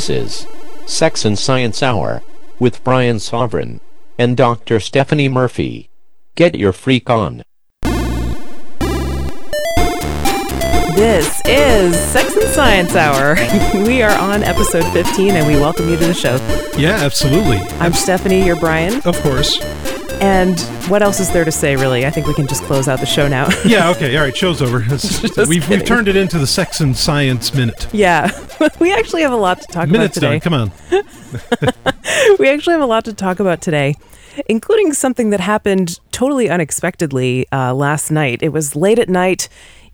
This is Sex and Science Hour with Brian Sovryn and Dr. Stephanie Murphy. Get your freak on. This is Sex and Science Hour. we are on episode 15 and we welcome you to the show. Yeah, absolutely. I'm Stephanie, you're Brian. Of course. And what else is there to say, really? I think we can just close out the show now. Yeah, okay. All right, show's over. We've, we've turned it into the Sex and Science Minute. yeah, we actually have a lot to talk Minute's about done. today. Come on. we actually have a lot to talk about today, including something that happened totally unexpectedly uh, last night. It was late at night.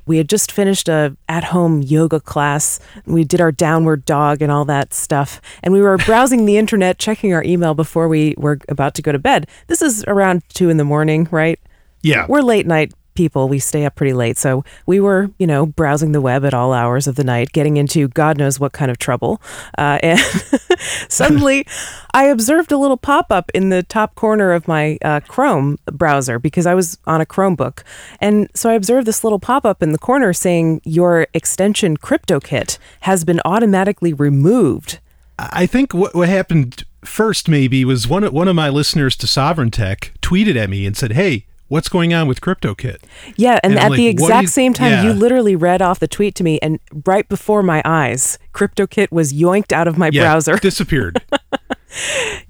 We had just finished a at-home yoga class. We did our downward dog and all that stuff, and we were browsing the internet, checking our email before we were about to go to bed. This is around two in the morning, right? Yeah. We're late night people. We stay up pretty late. So we were, you know, browsing the web at all hours of the night, getting into God knows what kind of trouble. Uh, and suddenly I observed a little pop up in the top corner of my uh, Chrome browser because I was on a Chromebook. And so I observed this little pop up in the corner saying, Your extension KryptoKit has been automatically removed. I think what, what happened first maybe was one one of my listeners to Sovryn Tech tweeted at me and said, "Hey, what's going on with KryptoKit?" Yeah, and, And at the like, do exact same time, you literally read off the tweet to me, and right before my eyes, KryptoKit was yoinked out of my Yeah, browser. disappeared.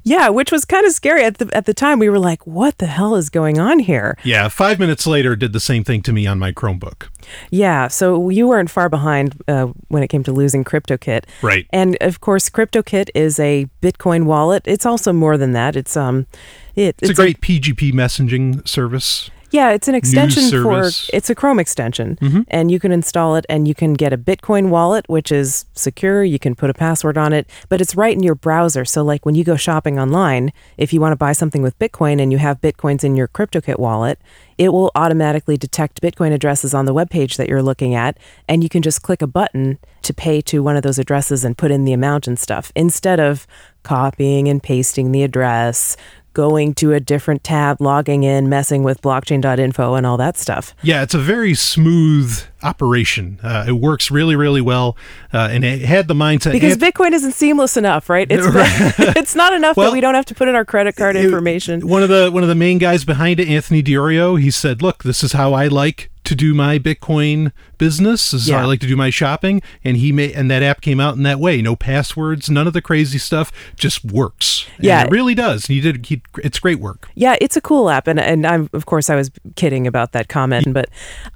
Yeah, which was kind of scary at the at the time. We were like, "What the hell is going on here?" yeah, five minutes later, did the same thing to me on my Chromebook. Yeah, so you weren't far behind uh, when it came to losing KryptoKit. Right. And of course, KryptoKit is a Bitcoin wallet. It's also more than that. It's um, it, It's, a great PGP messaging service. Yeah, it's an extension for it's a Chrome extension, mm-hmm. and you can install it, and you can get a Bitcoin wallet, which is secure. You can put a password on it, but it's right in your browser. So, like when you go shopping online, if you want to buy something with Bitcoin and you have Bitcoins in your KryptoKit wallet, it will automatically detect Bitcoin addresses on the web page that you're looking at, and you can just click a button to pay to one of those addresses and put in the amount and stuff instead of copying and pasting the address going to a different tab, logging in, messing with blockchain.info and all that stuff. Yeah, it's a very smooth operation. Uh, it works really, really well, uh, and it had the mindset. Because it- Bitcoin isn't seamless enough, right? It's it's not enough Well, that we don't have to put in our credit card it- information. One of the one of the main guys behind it, Anthony Di Iorio, he said, "Look, this is how I like to do my Bitcoin business. Is how I like to do my shopping." And he made and that app came out in that way. No passwords, none of the crazy stuff. Just works. And Yeah. it really does. He did. He, it's great work. Yeah, it's a cool app, and and I'm of course I was kidding about that comment, but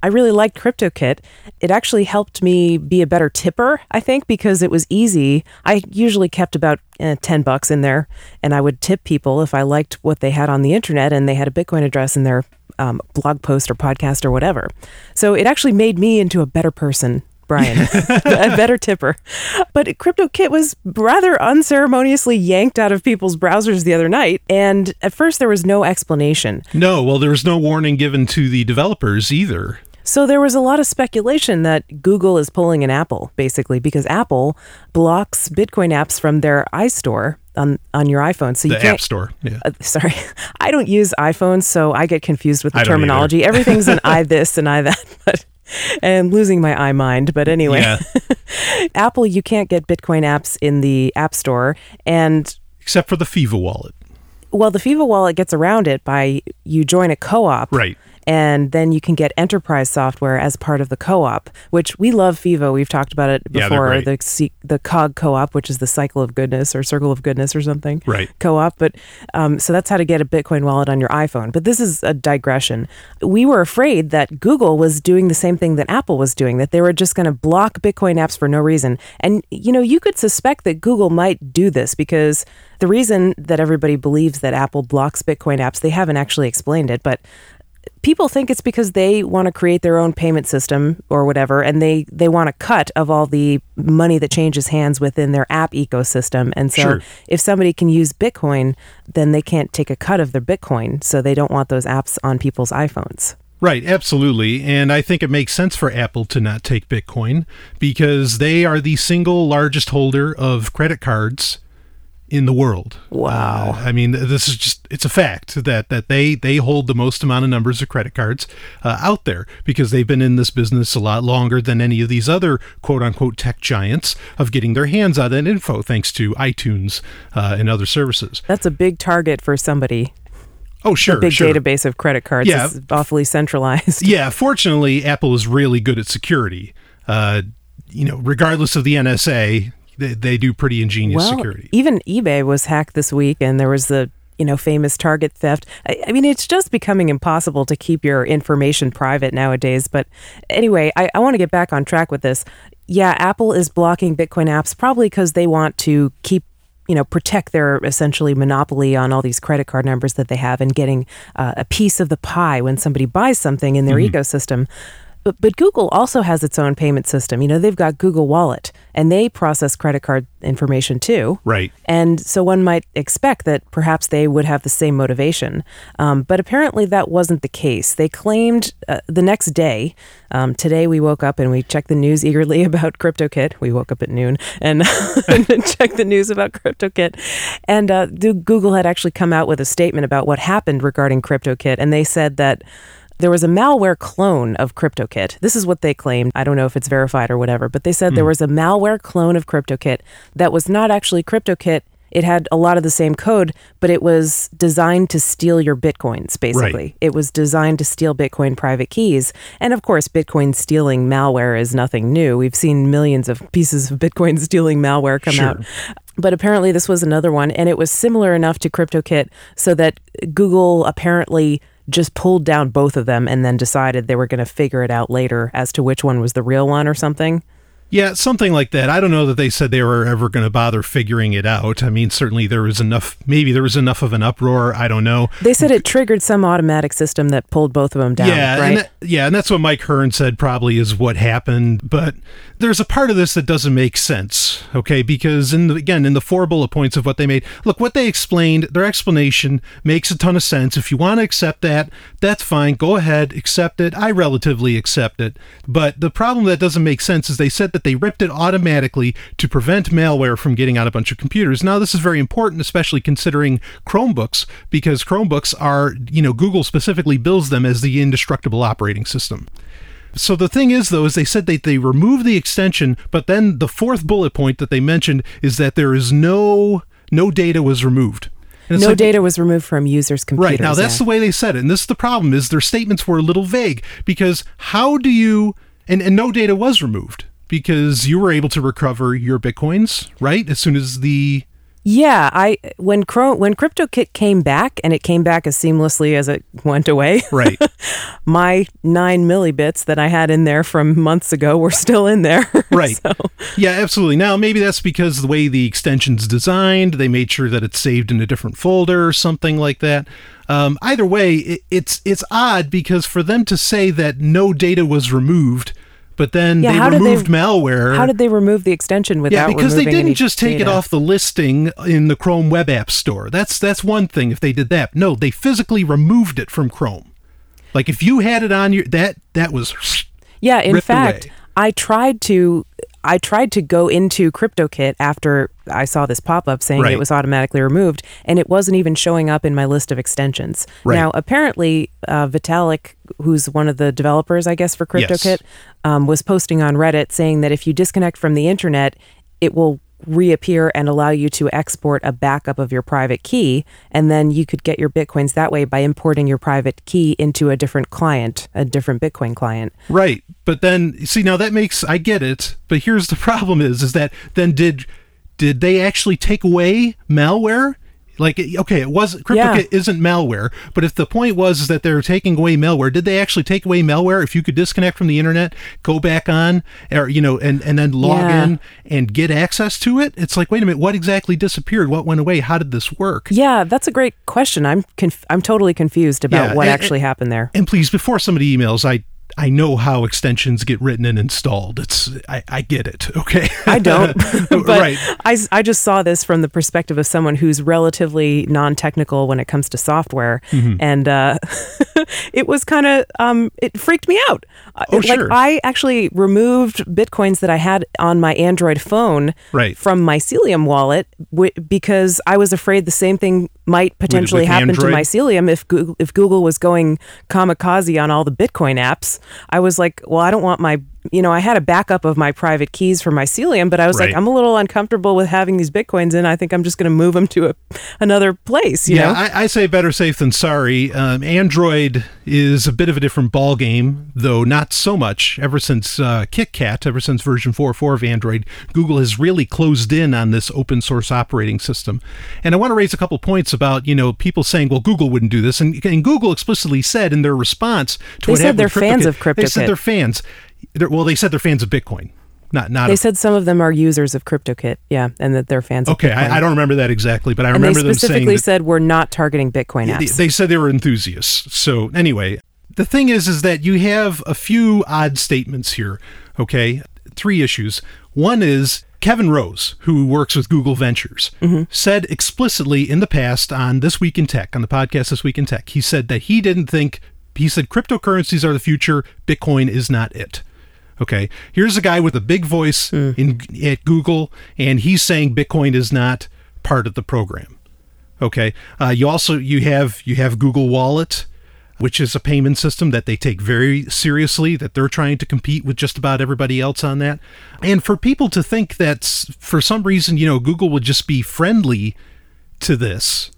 I really liked KryptoKit. It actually helped me be a better tipper, I think, because it was easy. I usually kept about eh, ten bucks in there, and I would tip people if I liked what they had on the internet and they had a Bitcoin address in their um, blog post or podcast or whatever. So it actually made me into a better person. Brian, a better tipper. But KryptoKit was rather unceremoniously yanked out of people's browsers the other night. And at first, there was no explanation. No, well, there was no warning given to the developers either. So there was a lot of speculation that Google is pulling an Apple, basically, because Apple blocks Bitcoin apps from their iStore on, on your iPhone. So you The can't. App Store. Yeah. Uh, sorry, I don't use iPhones, so I get confused with the terminology. Everything's an I this and I that, but and I'm losing my I mind. But anyway, Yeah. Apple, you can't get Bitcoin apps in the App Store, and Except for the FIVA wallet. well, the FIVA wallet gets around it by you join a co-op, Right. And then you can get enterprise software as part of the co-op, which we love. FIVA, we've talked about it before. great. the the COG co-op, which is the Cycle of Goodness or Circle of Goodness or something. Right. Co-op, but um, so that's how to get a Bitcoin wallet on your iPhone. But this is a digression. We were afraid that Google was doing the same thing that Apple was doing, that they were just going to block Bitcoin apps for no reason. And you know, you could suspect that Google might do this because the reason that everybody believes that Apple blocks Bitcoin apps, they haven't actually explained it, but people think it's because they want to create their own payment system or whatever and they they want a cut of all the money that changes hands within their app ecosystem and so Sure. if somebody can use bitcoin then they can't take a cut of their bitcoin so they don't want those apps on people's iphones Right, absolutely. And I think it makes sense for Apple to not take Bitcoin because they are the single largest holder of credit cards in the world. Wow. Uh, I mean, this is just it's a fact that that they they hold the most amount of numbers of credit cards uh, out there because they've been in this business a lot longer than any of these other quote unquote tech giants of getting their hands on that info thanks to iTunes uh, and other services. That's a big target for somebody. Oh, sure. A big sure. database of credit cards Yeah. is awfully centralized. Yeah, fortunately, Apple is really good at security. Uh, you know, regardless of the NSA, they, they do pretty ingenious well, security. even eBay was hacked this week, and there was the you know famous Target theft. I, I mean, it's just becoming impossible to keep your information private nowadays. But anyway, I, I want to get back on track with this. Yeah, Apple is blocking Bitcoin apps probably because they want to keep you know protect their essentially monopoly on all these credit card numbers that they have and getting uh, a piece of the pie when somebody buys something in their ecosystem. But, but Google also has its own payment system. You know, they've got Google Wallet and they process credit card information too. Right. And so one might expect that perhaps they would have the same motivation. Um, but apparently that wasn't the case. They claimed uh, the next day, um, today we woke up and we checked the news eagerly about KryptoKit. We woke up at noon and, and checked the news about KryptoKit. And uh, Google had actually come out with a statement about what happened regarding KryptoKit. And they said that there was a malware clone of KryptoKit. This is what they claimed. I don't know if it's verified or whatever, but they said there hmm. was a malware clone of KryptoKit that was not actually KryptoKit. It had a lot of the same code, but it was designed to steal your bitcoins, basically. Right. It was designed to steal Bitcoin private keys. And of course, Bitcoin stealing malware is nothing new. We've seen millions of pieces of Bitcoin stealing malware come Sure. out. But apparently, this was another one, and it was similar enough to KryptoKit so that Google apparently just pulled down both of them and then decided they were going to figure it out later as to which one was the real one or something. Yeah, something like that. I don't know that they said they were ever going to bother figuring it out. I mean, certainly there was enough, maybe there was enough of an uproar. I don't know. They said it triggered some automatic system that pulled both of them down, yeah, right? and that, yeah, and that's what Mike Hearn said probably is what happened. But there's a part of this that doesn't make sense, okay? Because in the, again, in the four bullet points of what they made, look, what they explained, their explanation makes a ton of sense. If you want to accept that, that's fine. Go ahead, accept it. I relatively accept it. But the problem that doesn't make sense is they said that they ripped it automatically to prevent malware from getting on a bunch of computers. Now, this is very important, especially considering Chromebooks, because Chromebooks are, you know, Google specifically bills them as the indestructible operating system. So the thing is, though, is they said that they removed the extension, but then the fourth bullet point that they mentioned is that there is no no data was removed. And no like- data was removed from users' computers. Right now, that's yeah. the way they said it, and this is the problem: is their statements were a little vague because how do you and and no data was removed because you were able to recover your bitcoins right as soon as the Yeah, I when Chrome when KryptoKit came back and it came back as seamlessly as it went away. right my nine millibits that I had in there from months ago were still in there. Right. So, Yeah, absolutely. Now, maybe that's because the way the extension's designed, they made sure that it's saved in a different folder or something like that. Um, either way, it, it's it's odd because for them to say that no data was removed, but then Yeah, they did they- removed malware. how did they remove the extension without yeah, because they didn't just take it off the listing in the Chrome Web App Store. That's that's one thing if they did that. No, they physically removed it from Chrome. Like if you had it on your that that was Yeah, in fact, away. I tried to I tried to go into KryptoKit after I saw this pop up saying Right. it was automatically removed, and it wasn't even showing up in my list of extensions. Right. Now, apparently, uh, Vitalik, who's one of the developers, I guess, for KryptoKit, Yes. um, was posting on Reddit saying that if you disconnect from the internet, it will reappear and allow you to export a backup of your private key and then you could get your bitcoins that way by importing your private key into a different client a different bitcoin client Right. But then see now that makes I get it, but here's the problem is is that then did did they actually take away malware? Like okay, it was KryptoKit Yeah. isn't malware, but if the point was is that they're taking away malware, did they actually take away malware if you could disconnect from the internet, go back on or you know and and then log Yeah. in and get access to it? It's like wait a minute, what exactly disappeared? What went away? How did this work? Yeah, that's a great question. I'm conf- I'm totally confused about Yeah, what and- actually happened there. And please, before somebody emails, I I know how extensions get written and installed. It's I, I get it. Okay. I don't, but right. I, I just saw this from the perspective of someone who's relatively non-technical when it comes to software, Mm-hmm. and uh, it was kind of um, it freaked me out. Uh, Oh, like sure. I actually removed bitcoins that I had on my Android phone Right. from Mycelium wallet w- because I was afraid the same thing might potentially with happen Android? to Mycelium if Google, if Google was going kamikaze on all the Bitcoin apps. I was like, well, I don't want my you know, I had a backup of my private keys for my Mycelium, but I was Right. like, I'm a little uncomfortable with having these bitcoins in. I think I'm just going to move them to a, another place. You yeah? I, I say better safe than sorry. Um, Android is a bit of a different ball game, though not so much. Ever since uh, KitKat, ever since version 4.4 of Android, Google has really closed in on this open source operating system. And I want to raise a couple points about you know people saying, well, Google wouldn't do this, and, and Google explicitly said in their response to They what said happened they're fans KryptoKit- of They said they're fans. They're, well, they said they're fans of Bitcoin, not not. They of, said some of them are users of KryptoKit, yeah, and that they're fans. okay, of Bitcoin. I, I don't remember that exactly, but I And they remember them saying specifically said we're not targeting Bitcoin they, apps. they said they were enthusiasts. So anyway, the thing is, is that you have a few odd statements here. Okay, three issues. One is Kevin Rose, who works with Google Ventures, mm-hmm. said explicitly in the past on This Week in Tech, on the podcast This Week in Tech, he said that he didn't think. He said cryptocurrencies are the future. Bitcoin is not it. Okay, here's a guy with a big voice in at Google, and he's saying Bitcoin is not part of the program. Okay, uh, you also you have you have Google Wallet, which is a payment system that they take very seriously. That they're trying to compete with just about everybody else on that. And for people to think that for some reason you know Google would just be friendly to this,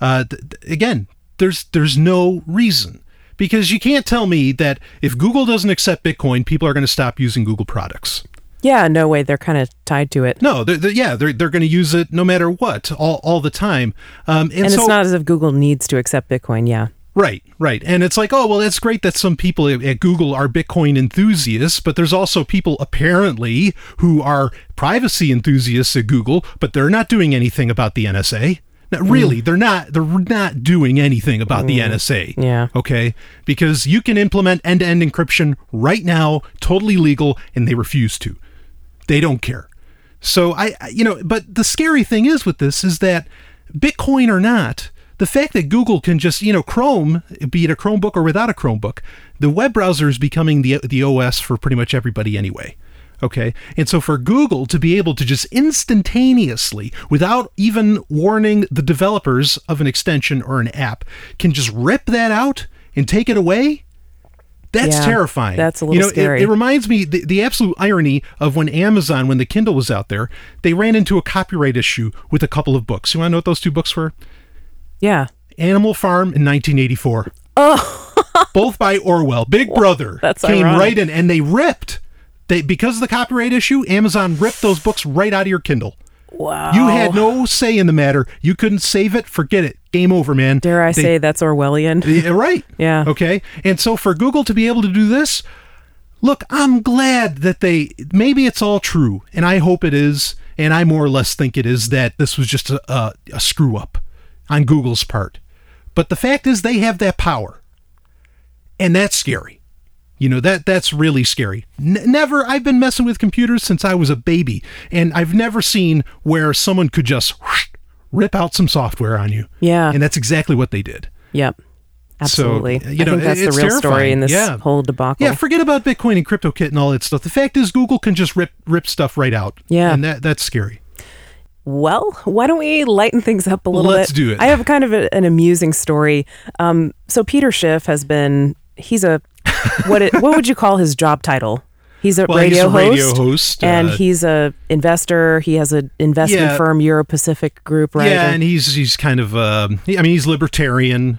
uh, th- again, there's there's no reason because you can't tell me that if Google doesn't accept Bitcoin, people are going to stop using Google products. yeah, no way. They're kind of tied to it. No, they're, they're, yeah, they're, they're going to use it no matter what, all, all the time. Um, and And so, it's not as if Google needs to accept Bitcoin. Yeah. Right, right. And it's like, oh, well, that's great that some people at at Google are Bitcoin enthusiasts, but there's also people apparently who are privacy enthusiasts at Google, but they're not doing anything about the NSA. Now, really, mm. they're not they're not doing anything about the mm. NSA. Yeah. Okay? Because you can implement end-to-end encryption right now, totally legal, and they refuse to. They don't care. So I, I- you know, but the scary thing is with this is that Bitcoin or not, the fact that Google can just, you know, Chrome, be it a Chromebook or without a Chromebook, the web browser is becoming the the OS for pretty much everybody anyway. Okay. And so for Google to be able to just instantaneously, without even warning the developers of an extension or an app, can just rip that out and take it away, that's Yeah, terrifying. that's a little you know, it- It, reminds me the, the absolute irony of when Amazon, when the Kindle was out there, they ran into a copyright issue with a couple of books. You want to know what those two books were? Yeah. Animal Farm in 1984. Oh, both by Orwell. Big Brother That's came ironic. right in, and they ripped. They because of the copyright issue, Amazon ripped those books right out of your Kindle. Wow. You had no say in the matter. You couldn't save it. Forget it. Game over, man. Dare I They- say that's Orwellian? yeah, right. Yeah. Okay. And so for Google to be able to do this, look, I'm glad that they maybe it's all true, and I hope it is, and I more or less think it is that this was just a, a, a screw up on Google's part. But the fact is, they have that power, and that's scary. You know that that's really scary. N- never. I've been messing with computers since I was a baby, and I've never seen where someone could just whoosh, rip out some software on you. Yeah. And that's exactly what they did. Yep. Absolutely. So, you I know, think that's the real story terrifying. in this Yeah. whole debacle. Yeah, forget about Bitcoin and KryptoKit and all that stuff. The fact is, Google can just rip rip stuff right out. Yeah. and that that's scary. Well, why don't we lighten things up a little Let's bit? do it. I have kind of a, an amusing story. Um, so Peter Schiff has been he's a what it, what would you call his job title? He's a Well, radio he's a radio host, host, and uh, he's a investor. He has an investment Yeah. firm, Euro Pacific Group, right? Yeah, and he's he's kind of um, I mean he's libertarian.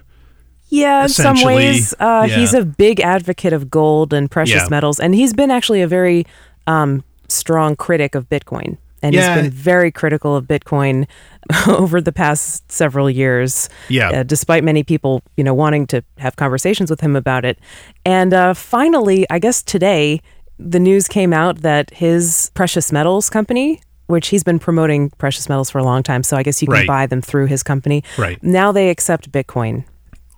Yeah, in some ways, uh, yeah. he's a big advocate of gold and precious Yeah. metals, and he's been actually a very um, strong critic of Bitcoin, and Yeah. he's been very critical of Bitcoin over the past several years. Yeah. uh, despite many people, you know, wanting to have conversations with him about it, and uh, finally, I guess today, the news came out that his precious metals company. Which he's been promoting precious metals for a long time, so I guess you can Right. buy them through his company. Right. now, they accept Bitcoin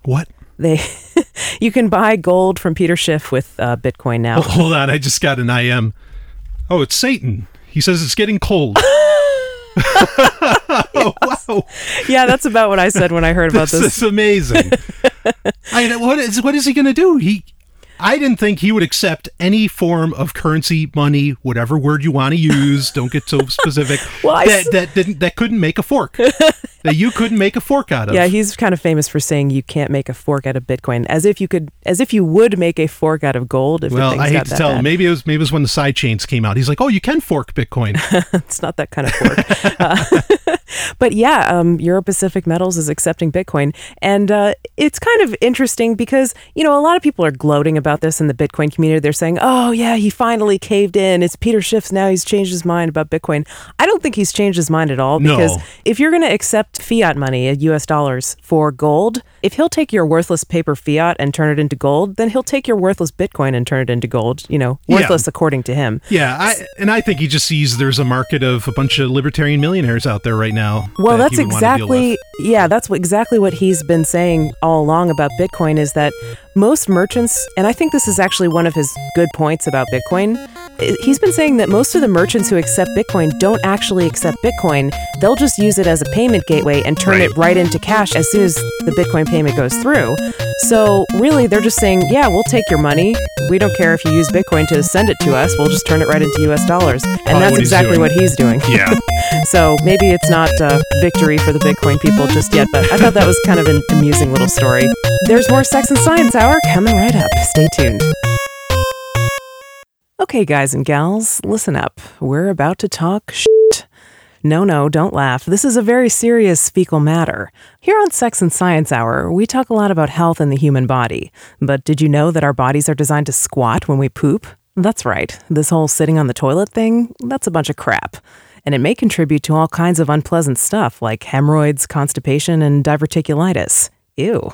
What? they you can buy gold from Peter Schiff with uh, Bitcoin now. Oh, hold on, I just got an IM. Oh, it's Satan. He says it's getting cold. oh, wow. yeah, that's about what I said when I heard about This this. is amazing. I, what is what is he going to do? He I didn't think he would accept any form of currency, money, whatever word you want to use. Don't get so specific. Well, I that that didn't that couldn't make a fork. that you couldn't make a fork out of. Yeah, he's kind of famous for saying you can't make a fork out of Bitcoin, as if you could, as if you would make a fork out of gold. If well, I hate to tell bad. him. Maybe it was maybe it was when the side chains came out. He's like, "Oh, you can fork Bitcoin." it's not that kind of fork. Uh, but yeah, um, Euro Pacific Metals is accepting Bitcoin, and uh, it's kind of interesting because you know a lot of people are gloating about this in the Bitcoin community. They're saying, "Oh yeah, he finally caved in. It's Peter Schiff's now. He's changed his mind about Bitcoin." I don't think he's changed his mind at all No. because if you're going to accept fiat money, uh, U.S. dollars for gold, if he'll take your worthless paper fiat and turn it into gold, then he'll take your worthless Bitcoin and turn it into gold. You know, Yeah. worthless according to him. yeah, I, and I think he just sees there's a market of a bunch of libertarian millionaires out there right now. Well, that that's he would wanna deal with. exactly yeah, that's what, exactly what he's been saying all along about Bitcoin is that most merchants, and I think this is actually one of his good points about Bitcoin. He's been saying that most of the merchants who accept Bitcoin don't actually accept Bitcoin. They'll just use it as a payment gateway and turn Right. it right into cash as soon as the Bitcoin payment goes through. So, really, they're just saying, yeah, we'll take your money. We don't care if you use Bitcoin to send it to us. We'll just turn it right into US dollars. And Probably that's what exactly what he's doing. Yeah. So maybe it's not uh, victory for the Bitcoin people just yet, but I thought that was kind of an amusing little story. There's more Sex and Science Hour coming right up. Stay tuned. Okay, guys and gals, listen up. We're about to talk shit. No, no, don't laugh. This is a very serious fecal matter. Here on Sex and Science Hour, we talk a lot about health in the human body. But did you know that our bodies are designed to squat when we poop? That's right. This whole sitting on the toilet thing, that's a bunch of crap. And it may contribute to all kinds of unpleasant stuff like hemorrhoids, constipation, and diverticulitis. Ew.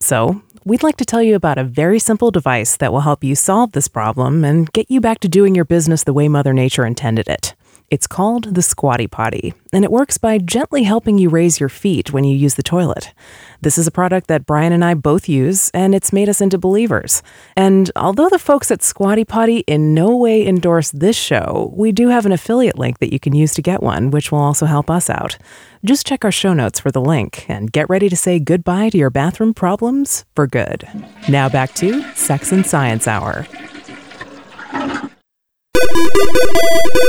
So, we'd like to tell you about a very simple device that will help you solve this problem and get you back to doing your business the way Mother Nature intended it. It's called the Squatty Potty, and it works by gently helping you raise your feet when you use the toilet. This is a product that Brian and I both use, and it's made us into believers. And although the folks at Squatty Potty in no way endorse this show, we do have an affiliate link that you can use to get one, which will also help us out. Just check our show notes for the link and get ready to say goodbye to your bathroom problems for good. Now back to Sex and Science Hour.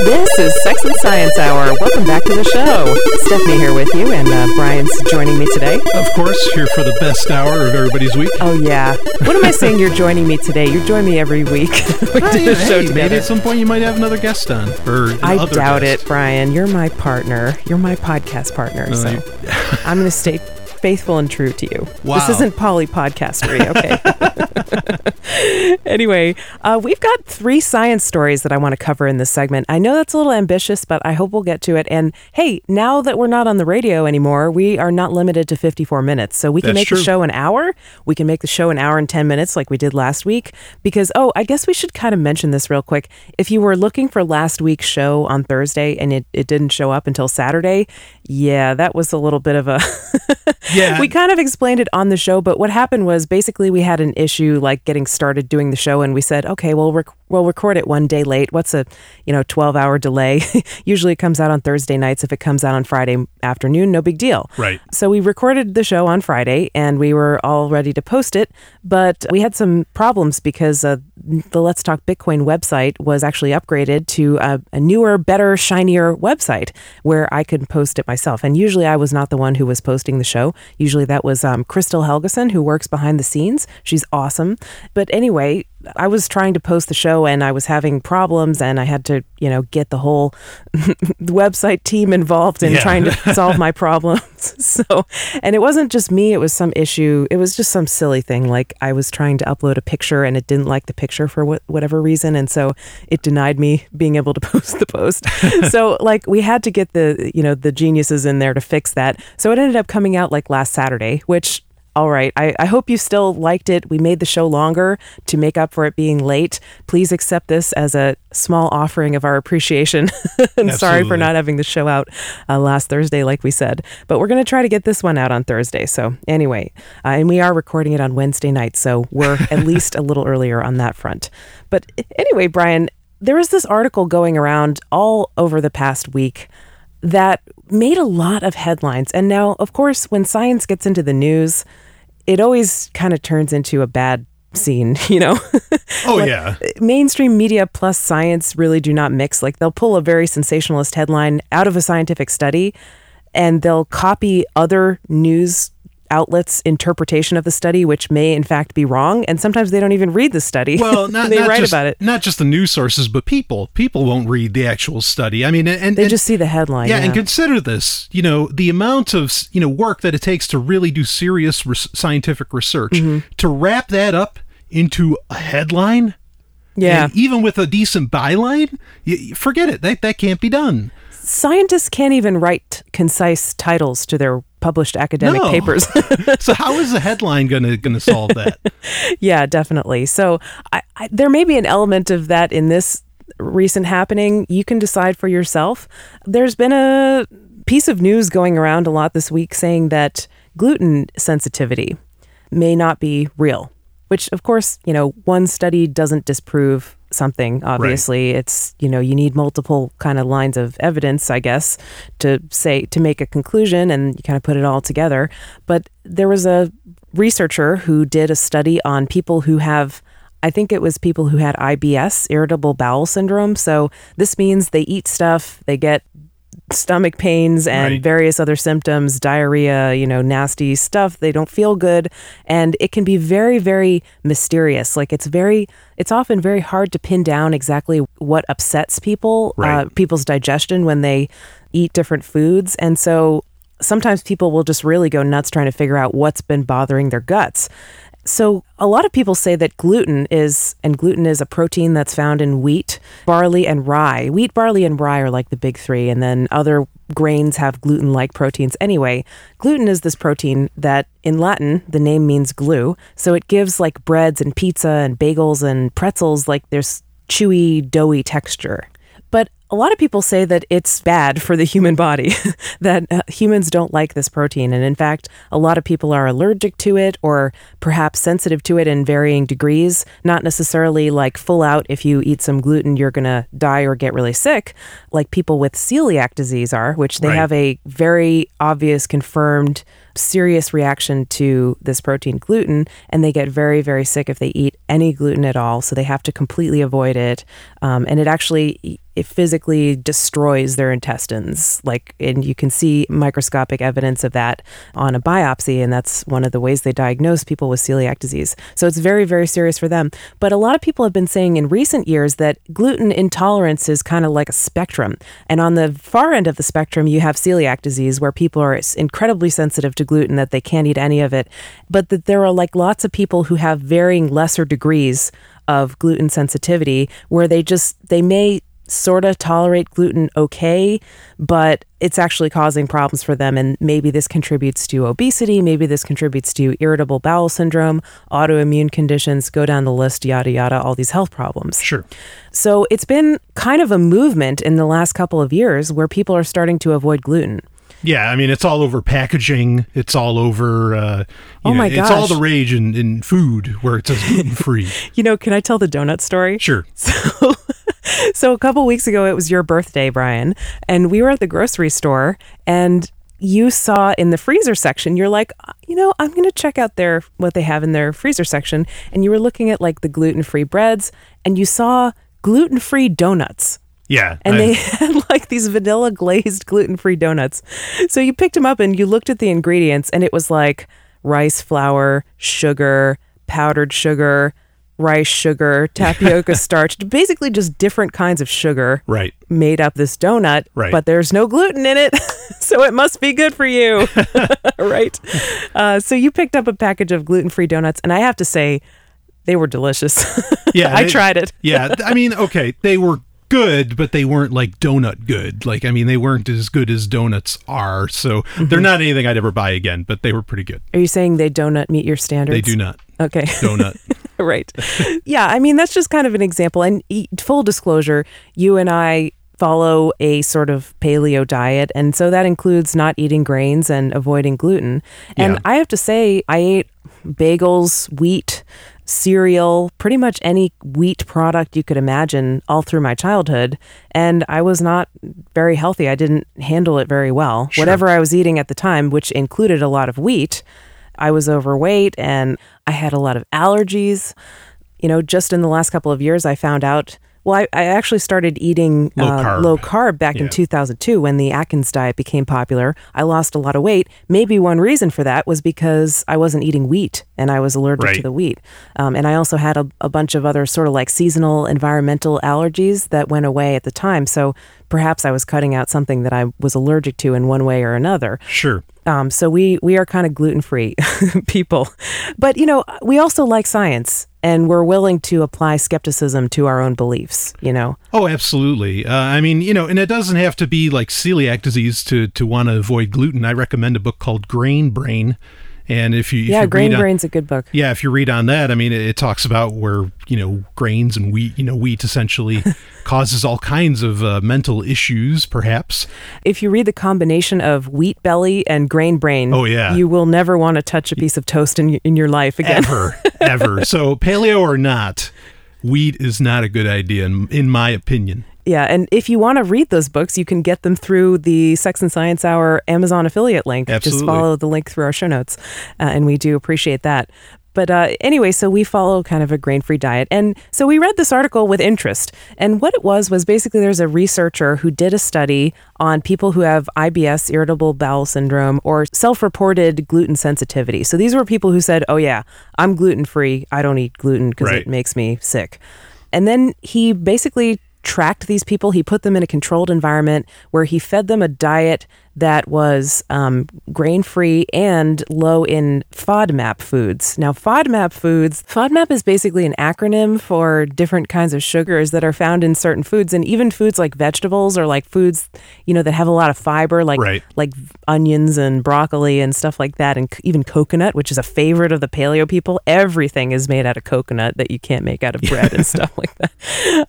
This is Sex and Science Hour. Welcome back to the show. Stephanie here with you, and uh, Brian's joining me today. Of course, here for the best hour of everybody's week. Oh yeah. What am I saying? You're joining me today. You join me every week. we do Hey, the show maybe at some point you might have another guest on, or I doubt guest. it, Brian. You're my partner. You're my podcast partner. so you- I'm going to stay faithful and true to you. Wow. This isn't poly podcastery, okay? anyway, uh, we've got three science stories that I want to cover in this segment. I know that's a little ambitious, but I hope we'll get to it. And hey, now that we're not on the radio anymore, we are not limited to 54 minutes. So we can That's make true. the show an hour. We can make the show an hour and 10 minutes like we did last week. Because, oh, I guess we should kind of mention this real quick. If you were looking for last week's show on Thursday and it, it didn't show up until Saturday, yeah, that was a little bit of a. Yeah. we kind of explained it on the show, but what happened was basically we had an issue like getting started doing the show, and we said, okay, well, rec- we'll record it one day late. What's a you know twelve hour delay? Usually it comes out on Thursday nights. If it comes out on Friday afternoon, no big deal. Right. So we recorded the show on Friday, and we were all ready to post it, but we had some problems because uh, the Let's Talk Bitcoin website was actually upgraded to a, a newer, better, shinier website where I could post it myself. And usually I was not the one who was posting the show. Usually that was um, Crystal Helgeson, who works behind the scenes. She's awesome. But anyway, I was trying to post the show and I was having problems, and I had to, you know, get the whole website team involved in Yeah. trying to solve my problems. So, and it wasn't just me, it was some issue. It was just some silly thing. Like I was trying to upload a picture and it didn't like the picture for what, whatever reason. And so it denied me being able to post the post. so, like, we had to get the, you know, the geniuses in there to fix that. So it ended up coming out like last Saturday, which all right. I, I hope you still liked it. We made the show longer to make up for it being late. Please accept this as a small offering of our appreciation. and sorry for not having the show out uh, last Thursday, like we said. But we're going to try to get this one out on Thursday. So, anyway, uh, and we are recording it on Wednesday night. So, we're at least a little earlier on that front. But anyway, Brian, there was this article going around all over the past week that made a lot of headlines. And now, of course, when science gets into the news, it always kind of turns into a bad scene, you know? Oh Like, yeah. mainstream media plus science really do not mix. Like they'll pull a very sensationalist headline out of a scientific study and they'll copy other news outlets interpretation of the study which may in fact be wrong and sometimes they don't even read the study Well, not, they not write just, about it Not just the news sources, but people. People won't read the actual study. I mean, and they and- just see the headline yeah, yeah, and consider this. You know, the amount of you know work that it takes to really do serious res- scientific research Mm-hmm. to wrap that up into a headline. yeah. and even with a decent byline, you forget it. That that can't be done. scientists can't even write concise titles to their published academic No. papers so how is the headline gonna gonna solve that? Yeah, definitely. So I, I, there may be an element of that in this recent happening. You can decide for yourself. There's been a piece of news going around a lot this week saying that gluten sensitivity may not be real, which, of course, you know, one study doesn't disprove something obviously. It's you know you need multiple kind of lines of evidence i guess to say to make a conclusion and you kind of put it all together. But there was a researcher who did a study on people who have I think it was people who had IBS, irritable bowel syndrome. So this means they eat stuff, they get stomach pains and Right. various other symptoms, diarrhea, you know, nasty stuff. They don't feel good. And it can be very, very mysterious. Like it's very, it's often very hard to pin down exactly what upsets people, Right. uh, people's digestion when they eat different foods. And so sometimes people will just really go nuts trying to figure out what's been bothering their guts. So, a lot of people say that gluten is, and gluten is a protein that's found in wheat, barley, and rye. Wheat, barley, and rye are like the big three, and then other grains have gluten like proteins anyway. Gluten is this protein that in Latin, the name means glue. So, it gives like breads and pizza and bagels and pretzels, like there's chewy, doughy texture. But a lot of people say that it's bad for the human body, that uh, humans don't like this protein. And in fact, a lot of people are allergic to it or perhaps sensitive to it in varying degrees. Not necessarily like full out, if you eat some gluten, you're going to die or get really sick, like people with celiac disease are, which they Right. have a very obvious, confirmed, serious reaction to this protein gluten. And they get very, very sick if they eat any gluten at all. So they have to completely avoid it. Um, and it actually it physically destroys their intestines. Like and you can see microscopic evidence of that on a biopsy and that's one of the ways they diagnose people with celiac disease. So it's very very serious for them. But a lot of people have been saying in recent years that gluten intolerance is kind of like a spectrum. And on the far end of the spectrum you have celiac disease where people are incredibly sensitive to gluten that they can't eat any of it. But that there are like lots of people who have varying lesser degrees of gluten sensitivity where they just they may sort of tolerate gluten okay, but it's actually causing problems for them. And maybe this contributes to obesity, maybe this contributes to irritable bowel syndrome, autoimmune conditions, go down the list, yada, yada, all these health problems. Sure. So it's been kind of a movement in the last couple of years where people are starting to avoid gluten. Yeah, I mean it's all over packaging. It's all over. Uh, Oh know, my It's all the rage in, in food where it says gluten free. You know, can I tell the donut story? sure. So, so a couple weeks ago, it was your birthday, Brian, and we were at the grocery store, and you saw in the freezer section, you're like, you know, I'm going to check out their what they have in their freezer section, and you were looking at like the gluten free breads, and you saw gluten free donuts. Yeah. And I- they had like these vanilla glazed gluten free donuts. So you picked them up and you looked at the ingredients, and it was like rice flour, sugar, powdered sugar, rice sugar, tapioca starch, basically just different kinds of sugar right. made up this donut, Right. but there's no gluten in it. so it must be good for you. right. Uh, so you picked up a package of gluten free donuts, and I have to say, they were delicious. Yeah. I they- tried it. yeah. I mean, okay, they were good, but they weren't like donut good. Like, I mean, they weren't as good as donuts are. So Mm-hmm. they're not anything I'd ever buy again, but they were pretty good. Are you saying they donut meet your standards? They do not. Okay. Donut. right. Yeah, I mean that's just kind of an example. And e- full disclosure, you and I follow a sort of paleo diet, and so that includes not eating grains and avoiding gluten. And Yeah. I have to say, I ate bagels, wheat, cereal, pretty much any wheat product you could imagine all through my childhood, and I was not very healthy. I didn't handle it very well. Whatever I was eating at the time, which included a lot of wheat, I was overweight and I had a lot of allergies. You know, just in the last couple of years, I found out. Well, I, I actually started eating Low uh, carb. low carb back Yeah. in 2002 when the Atkins diet became popular. I lost a lot of weight. Maybe one reason for that was because I wasn't eating wheat and I was allergic to the wheat. Um, and I also had a, a bunch of other sort of like seasonal environmental allergies that went away at the time. So perhaps I was cutting out something that I was allergic to in one way or another. Sure. Um, so we we are kind of gluten free people, but you know we also like science and we're willing to apply skepticism to our own beliefs. You know, Oh, absolutely. Uh, I mean, you know, and it doesn't have to be like celiac disease to to want to avoid gluten. I recommend a book called Grain Brain, and if you if yeah, you Grain on- Brain's a good book. yeah, if you read on that, I mean, it, it talks about where you know grains and wheat, you know, wheat essentially causes all kinds of uh, mental issues, perhaps. If you read the combination of wheat belly and grain brain, Oh, yeah. you will never want to touch a piece of toast in in your life again. Ever, ever. So paleo or not, wheat is not a good idea, in, in my opinion. Yeah, and if you want to read those books, you can get them through the Sex and Science Hour Amazon affiliate link. Absolutely. Just follow the link through our show notes, uh, and we do appreciate that. But uh, anyway, so we follow kind of a grain free diet. And so we read this article with interest. And what it was was basically there's a researcher who did a study on people who have IBS, irritable bowel syndrome, or self reported gluten sensitivity. So these were people who said, oh, yeah, I'm gluten free. I don't eat gluten because Right. it makes me sick. And then he basically tracked these people. He put them in a controlled environment where he fed them a diet that was um, grain free and low in FODMAP foods. Now, FODMAP foods, FODMAP is basically an acronym for different kinds of sugars that are found in certain foods, and even foods like vegetables or like foods, you know, that have a lot of fiber, like Right. like onions and broccoli and stuff like that, and c- even coconut, which is a favorite of the paleo people. Everything is made out of coconut that you can't make out of bread and stuff like that.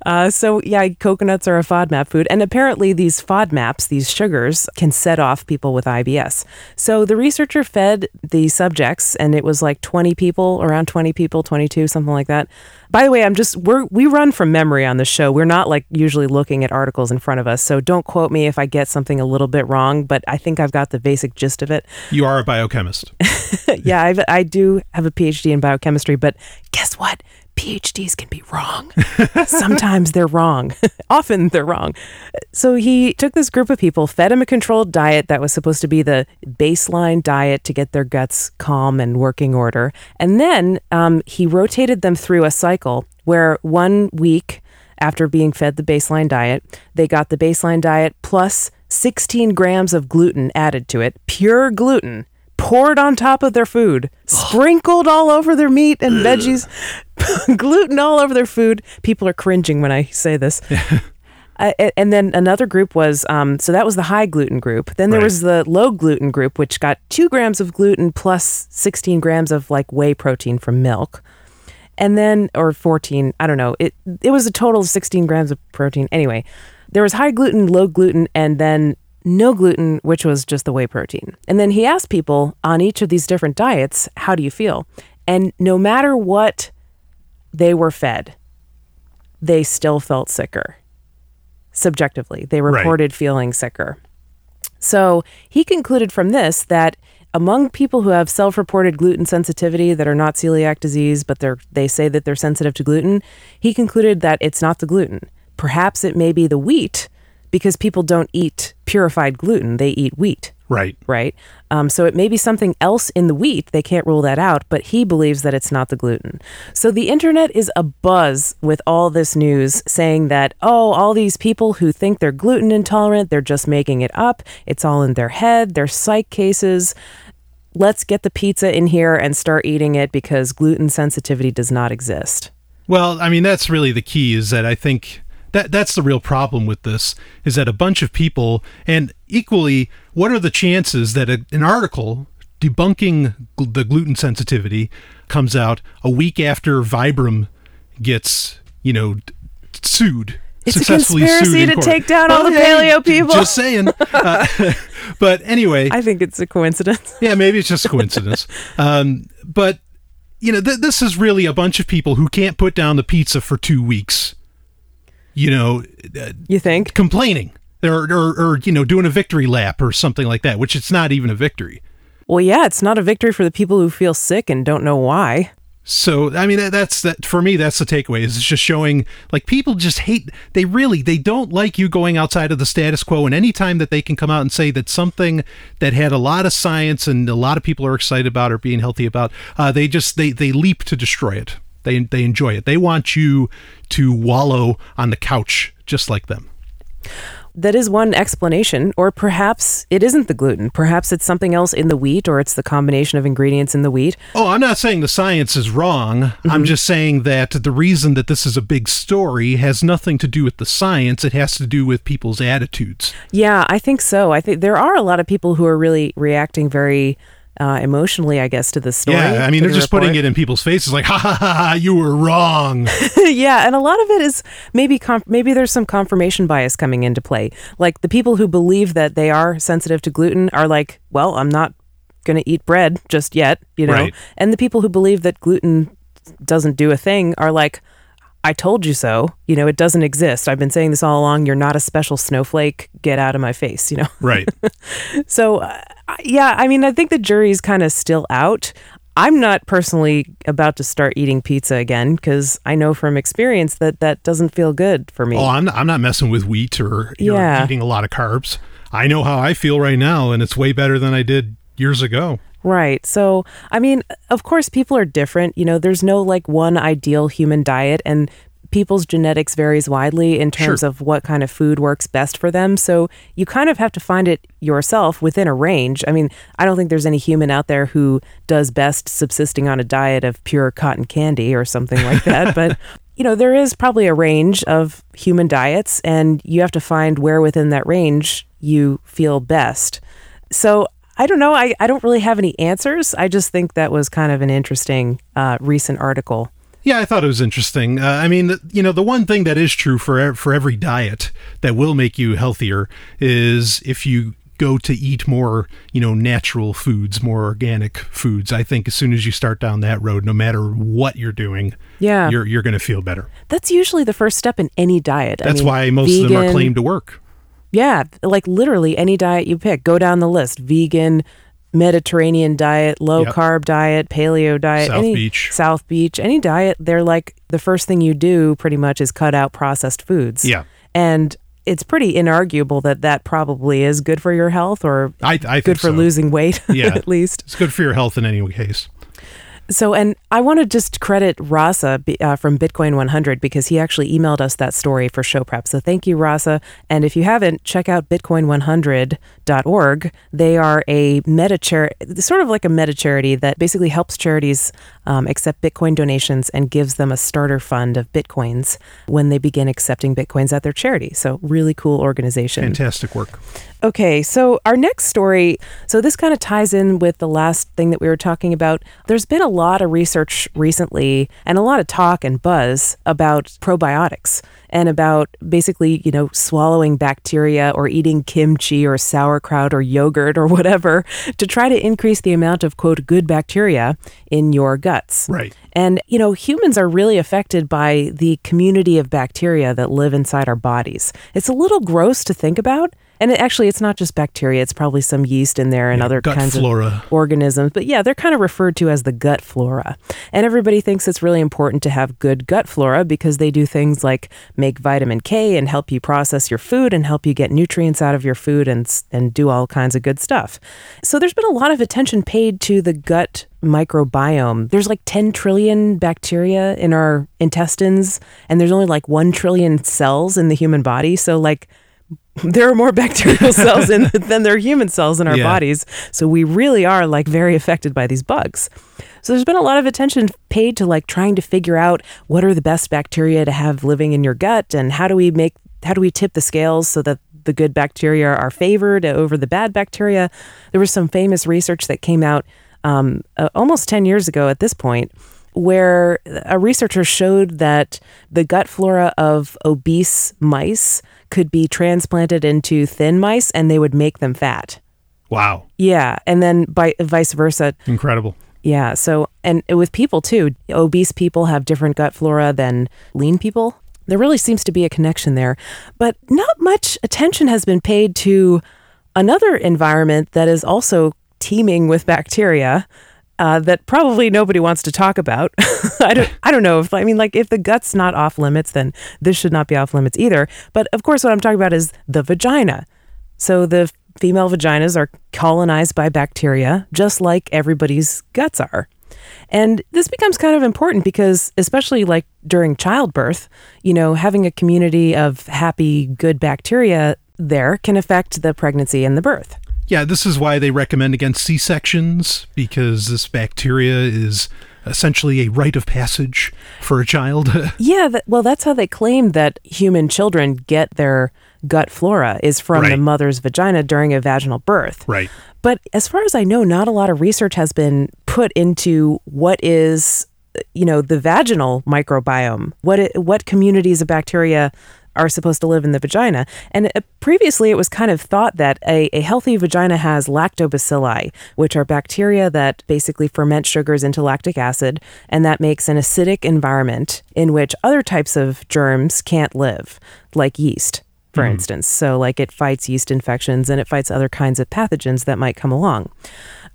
Uh, so yeah, coconuts are a FODMAP food, and apparently these FODMAPs, these sugars, can set off people with IBS. So the researcher fed the subjects, and it was like 20 people, around 20 people, 22, something like that. By the way, I'm just we're we run from memory on the show. We're not like usually looking at articles in front of us, so don't quote me if I get something a little bit wrong. But I think I've got the basic gist of it. You are a biochemist. yeah, I've, I do have a PhD in biochemistry, but guess what? PhDs can be wrong. Sometimes they're wrong. Often they're wrong. So he took this group of people, fed them a controlled diet that was supposed to be the baseline diet to get their guts calm and working order. And then um, he rotated them through a cycle where one week after being fed the baseline diet, they got the baseline diet plus 16 grams of gluten added to it, pure gluten poured on top of their food, sprinkled all over their meat and veggies, gluten all over their food. People are cringing when I say this. Uh, and then another group was um, so that was the high gluten group. Then there Right. was the low gluten group, which got two grams of gluten plus 16 grams of like whey protein from milk. And then, or 14, I don't know. It it was a total of 16 grams of protein. Anyway, there was high gluten, low gluten, and then no gluten, which was just the whey protein. And then he asked people on each of these different diets, how do you feel? And no matter what they were fed, they still felt sicker. Subjectively, they Right. reported feeling sicker. So he concluded from this that among people who have self-reported gluten sensitivity that are not celiac disease, but they're they say that they're sensitive to gluten, he concluded that it's not the gluten. Perhaps it may be the wheat, because people don't eat purified gluten; they eat wheat Right. right? Um, so it may be something else in the wheat. They can't rule that out, but he believes that it's not the gluten. So the internet is abuzz with all this news saying that, oh, all these people who think they're gluten intolerant, they're just making it up. It's all in their head. They're psych cases. Let's get the pizza in here and start eating it because gluten sensitivity does not exist. Well, I mean, that's really the key is that I think that that's the real problem with this is that a bunch of people, and equally, what are the chances that a, an article debunking gl- the gluten sensitivity comes out a week after Vibram gets, you know, d- sued? It's a successfully conspiracy sued to take down all the paleo people. Just saying. Uh, but anyway, I think it's a coincidence. yeah, maybe it's just a coincidence. um, but you know, th- this is really a bunch of people who can't put down the pizza for two weeks. You know, You think? complaining or, or or you know doing a victory lap or something like that, which it's not even a victory. Well, yeah, it's not a victory for the people who feel sick and don't know why. So I mean that- that's that for me that's the takeaway is it's just showing like people just hate they really they don't like you going outside of the status quo and anytime that they can come out and say that something that had a lot of science and a lot of people are excited about or being healthy about uh, they just they they leap to destroy it they they enjoy it they want you to wallow on the couch just like them That is one explanation, or perhaps it isn't the gluten. Perhaps it's something else in the wheat, or it's the combination of ingredients in the wheat. Oh, I'm not saying the science is wrong. Mm-hmm. I'm just saying that the reason that this is a big story has nothing to do with the science. It has to do with people's attitudes. Yeah, I think so. I think there are a lot of people who are really reacting very uh, emotionally, I guess, to this story. Yeah, I mean, they're the just putting it in people's faces like, ha ha ha, ha you were wrong. yeah, and a lot of it is maybe com- maybe there's some confirmation bias coming into play. Like the people who believe that they are sensitive to gluten are like, well, I'm not going to eat bread just yet, you know. Right. And the people who believe that gluten doesn't do a thing are like, I told you so. You know, it doesn't exist. I've been saying this all along. You're not a special snowflake. Get out of my face, you know. right. So, uh, yeah, I mean, I think the jury's kind of still out. I'm not personally about to start eating pizza again because I know from experience that that doesn't feel good for me. Oh, I'm not, I'm not messing with wheat or you know, eating a lot of carbs. I know how I feel right now, and it's way better than I did years ago. Right. So, I mean, of course, people are different. You know, there's no like one ideal human diet, and people's genetics varies widely in terms Sure. of what kind of food works best for them. So, you kind of have to find it yourself within a range. I mean, I don't think there's any human out there who does best subsisting on a diet of pure cotton candy or something like that. but, you know, there is probably a range of human diets, and you have to find where within that range you feel best. So I don't know. I, I don't really have any answers. I just think that was kind of an interesting uh, recent article. Yeah, I thought it was interesting. Uh, I mean, you know, the one thing that is true for for every diet that will make you healthier is if you go to eat more, you know, natural foods, more organic foods. I think as soon as you start down that road, no matter what you're doing, Yeah. you're you're going to feel better. That's usually the first step in any diet. I That's mean, why most of them are claimed to work. Yeah, like literally any diet you pick, go down the list: vegan, Mediterranean diet, low Yep. carb diet, paleo diet, South any Beach. South Beach, any diet. They're like the first thing you do pretty much is cut out processed foods. Yeah. and it's pretty inarguable that that probably is good for your health or I, I good for so. losing weight Yeah. at least. It's good for your health in any case. So, and I want to just credit Rasa uh, from Bitcoin 100 because he actually emailed us that story for show prep. So, thank you, Rasa. And if you haven't, check out bitcoin100.org. They are a meta charity, sort of like a meta charity that basically helps charities um, accept Bitcoin donations and gives them a starter fund of Bitcoins when they begin accepting Bitcoins at their charity. So, really cool organization. Fantastic work. Okay, so our next story, so this kind of ties in with the last thing that we were talking about. There's been a lot of research recently and a lot of talk and buzz about probiotics and about basically, you know, swallowing bacteria or eating kimchi or sauerkraut or yogurt or whatever to try to increase the amount of quote good bacteria in your guts. Right. And, you know, humans are really affected by the community of bacteria that live inside our bodies. It's a little gross to think about. And it, actually, it's not just bacteria, it's probably some yeast in there and Yeah, other kinds flora. of organisms. But yeah, they're kind of referred to as the gut flora. And everybody thinks it's really important to have good gut flora because they do things like make vitamin K and help you process your food and help you get nutrients out of your food and, and do all kinds of good stuff. So there's been a lot of attention paid to the gut microbiome. There's like 10 trillion bacteria in our intestines, and there's only like 1 trillion cells in the human body. So, like, there are more bacterial cells in, than there are human cells in our Yeah. bodies. So we really are like very affected by these bugs. So there's been a lot of attention paid to like trying to figure out what are the best bacteria to have living in your gut and how do we make how do we tip the scales so that the good bacteria are favored over the bad bacteria. There was some famous research that came out um, uh, almost 10 years ago at this point where a researcher showed that the gut flora of obese mice could be transplanted into thin mice and they would make them fat. Wow. Yeah, and then by vice versa. Incredible. Yeah, so and with people too, obese people have different gut flora than lean people. There really seems to be a connection there, but not much attention has been paid to another environment that is also teeming with bacteria uh, that probably nobody wants to talk about. I don't I don't know if I mean like if the gut's not off limits, then this should not be off limits either. But of course, what I'm talking about is the vagina. So the female vaginas are colonized by bacteria, just like everybody's guts are. And this becomes kind of important because, especially like during childbirth, you know, having a community of happy, good bacteria there can affect the pregnancy and the birth. Yeah, this is why they recommend against C sections because this bacteria is essentially a rite of passage for a child. yeah, that, well, that's how they claim that human children get their gut flora is from right. the mother's vagina during a vaginal birth. Right. But as far as I know, not a lot of research has been put into what is you know the vaginal microbiome what it, what communities of bacteria are supposed to live in the vagina. And uh, previously, it was kind of thought that a, a healthy vagina has lactobacilli, which are bacteria that basically ferment sugars into lactic acid, and that makes an acidic environment in which other types of germs can't live, like yeast. For mm. instance, so like it fights yeast infections and it fights other kinds of pathogens that might come along.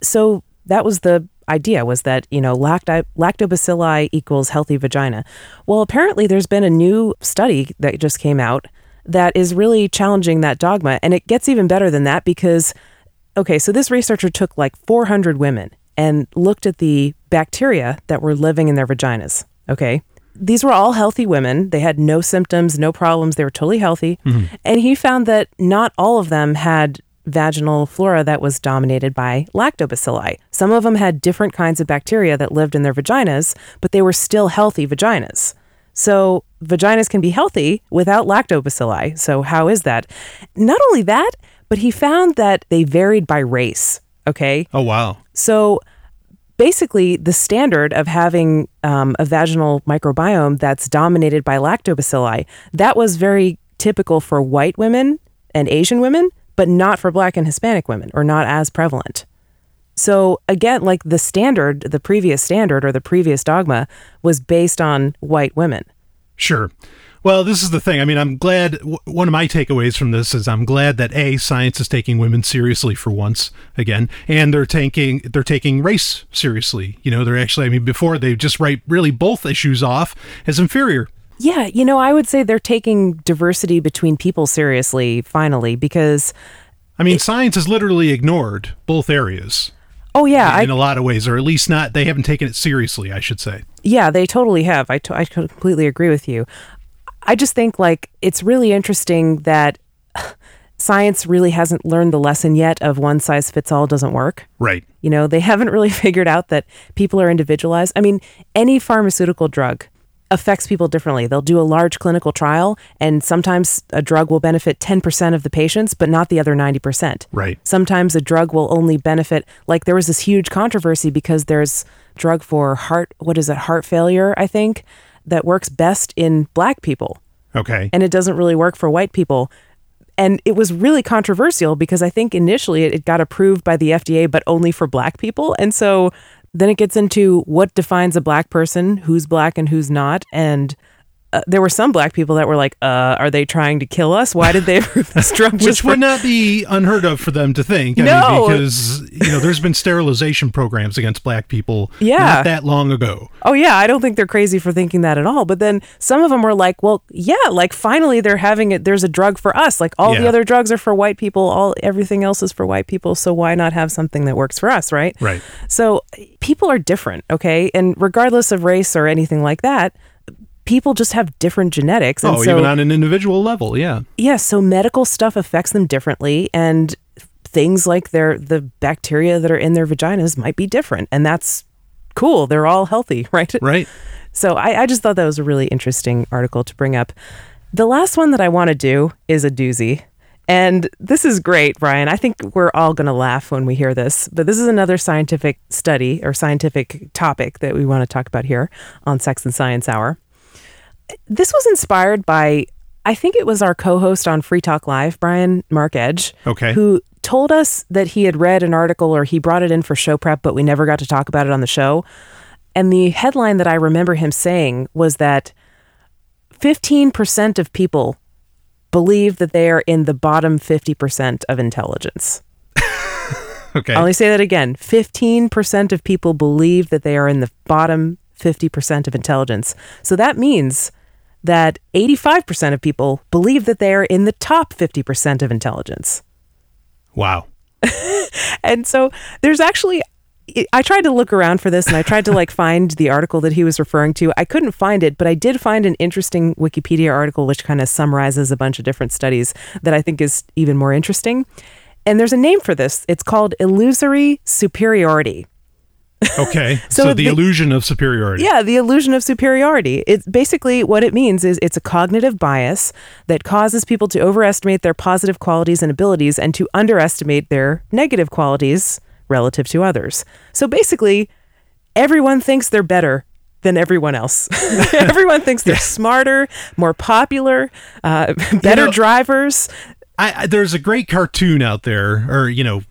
So that was the idea was that, you know, lacti- lactobacilli equals healthy vagina. Well, apparently there's been a new study that just came out that is really challenging that dogma. And it gets even better than that because, okay, so this researcher took like 400 women and looked at the bacteria that were living in their vaginas. Okay. These were all healthy women. They had no symptoms, no problems. They were totally healthy. Mm-hmm. And he found that not all of them had vaginal flora that was dominated by lactobacilli. Some of them had different kinds of bacteria that lived in their vaginas, but they were still healthy vaginas. So, vaginas can be healthy without lactobacilli. So, how is that? Not only that, but he found that they varied by race. Okay. Oh, wow. So, basically, the standard of having um, a vaginal microbiome that's dominated by lactobacilli, that was very typical for white women and Asian women but not for black and Hispanic women or not as prevalent. So again, like the standard, the previous standard or the previous dogma was based on white women. Sure. Well, this is the thing. I mean, I'm glad. one of my takeaways from this is I'm glad that a science is taking women seriously for once again, and they're taking they're taking race seriously. You know, they're actually. I mean, before they just write really both issues off as inferior. Yeah, you know, I would say they're taking diversity between people seriously finally because I mean, it, science has literally ignored both areas. Oh yeah, in, in a lot of ways, or at least not. They haven't taken it seriously, I should say. Yeah, they totally have. I, t- I completely agree with you. I just think like it's really interesting that science really hasn't learned the lesson yet of one size fits all doesn't work. Right. You know, they haven't really figured out that people are individualized. I mean, any pharmaceutical drug affects people differently. They'll do a large clinical trial, and sometimes a drug will benefit 10% of the patients, but not the other 90%. Right. Sometimes a drug will only benefit, like there was this huge controversy because there's drug for heart, what is it, heart failure, I think, that works best in black people. Okay. And it doesn't really work for white people. And it was really controversial because I think initially it got approved by the FDA, but only for black people. And so then it gets into what defines a black person, who's black and who's not, and uh, there were some black people that were like, uh, "Are they trying to kill us? Why did they approve this drug?" Which would not be unheard of for them to think. I no, mean, because you know, there's been sterilization programs against black people. Yeah. not that long ago. Oh yeah, I don't think they're crazy for thinking that at all. But then some of them were like, "Well, yeah, like finally they're having it. There's a drug for us. Like all yeah. the other drugs are for white people. All everything else is for white people. So why not have something that works for us, right?" Right. So people are different, okay, and regardless of race or anything like that people just have different genetics. And oh, so, even on an individual level, yeah. Yeah, so medical stuff affects them differently, and things like their the bacteria that are in their vaginas might be different, and that's cool. They're all healthy, right? Right. So I, I just thought that was a really interesting article to bring up. The last one that I want to do is a doozy. And this is great, Brian. I think we're all going to laugh when we hear this. But this is another scientific study or scientific topic that we want to talk about here on Sex and Science Hour this was inspired by I think it was our co-host on Free Talk Live, Brian Mark Edge, okay. who told us that he had read an article or he brought it in for show prep, but we never got to talk about it on the show. And the headline that I remember him saying was that 15% of people believe that they are in the bottom 50% of intelligence. Okay. Let me say that again. 15% of people believe that they are in the bottom 50% of intelligence. So that means that 85% of people believe that they are in the top 50% of intelligence. wow. And so there's actually I tried to look around for this and I tried to like find the article that he was referring to. I couldn't find it, but I did find an interesting Wikipedia article which kind of summarizes a bunch of different studies that I think is even more interesting. And there's a name for this. It's called illusory superiority. Okay. So so, the, the- illusion of superiority. Yeah, the illusion of superiority. It's basically what it means is it's a cognitive bias that causes people to overestimate their positive qualities and abilities and to underestimate their negative qualities relative to others. So basically, everyone thinks they're better than everyone else. everyone thinks they're smarter, more popular, uh, better know- drivers. I, I there's a great cartoon out there, or you know,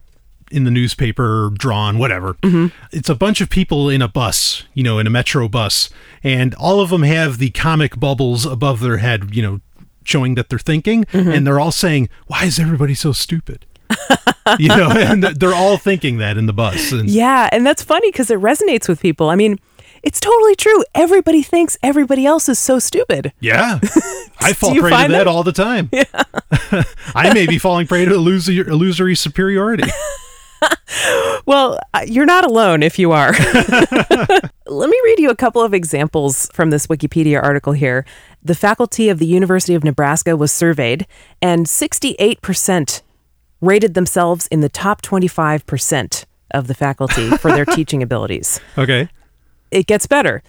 in the newspaper, drawn, whatever. Mm-hmm. It's a bunch of people in a bus, you know, in a metro bus, and all of them have the comic bubbles above their head, you know, showing that they're thinking, Mm-hmm. and they're all saying, "Why is everybody so stupid?" you know, and they're all thinking that in the bus. And Yeah, and that's funny because it resonates with people. I mean, it's totally true. Everybody thinks everybody else is so stupid. Yeah. I fall prey to that that? all the time. I may be falling prey to illusory, illusory superiority. Well, uh, you're not alone if you are. Let me read you a couple of examples from this Wikipedia article here. The faculty of the University of Nebraska was surveyed, and 68% rated themselves in the top 25% of the faculty for their teaching abilities. Okay. It gets better.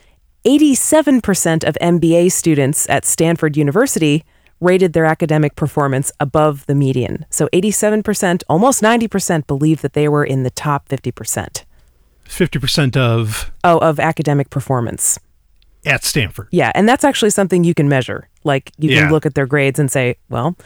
87% of MBA students at Stanford University rated their academic performance above the median. So 87%, almost 90% believe that they were in the top 50%. 50% of Oh, of academic performance. at Stanford. Yeah, and that's actually something you can measure. Like you Yeah. can look at their grades and say, well,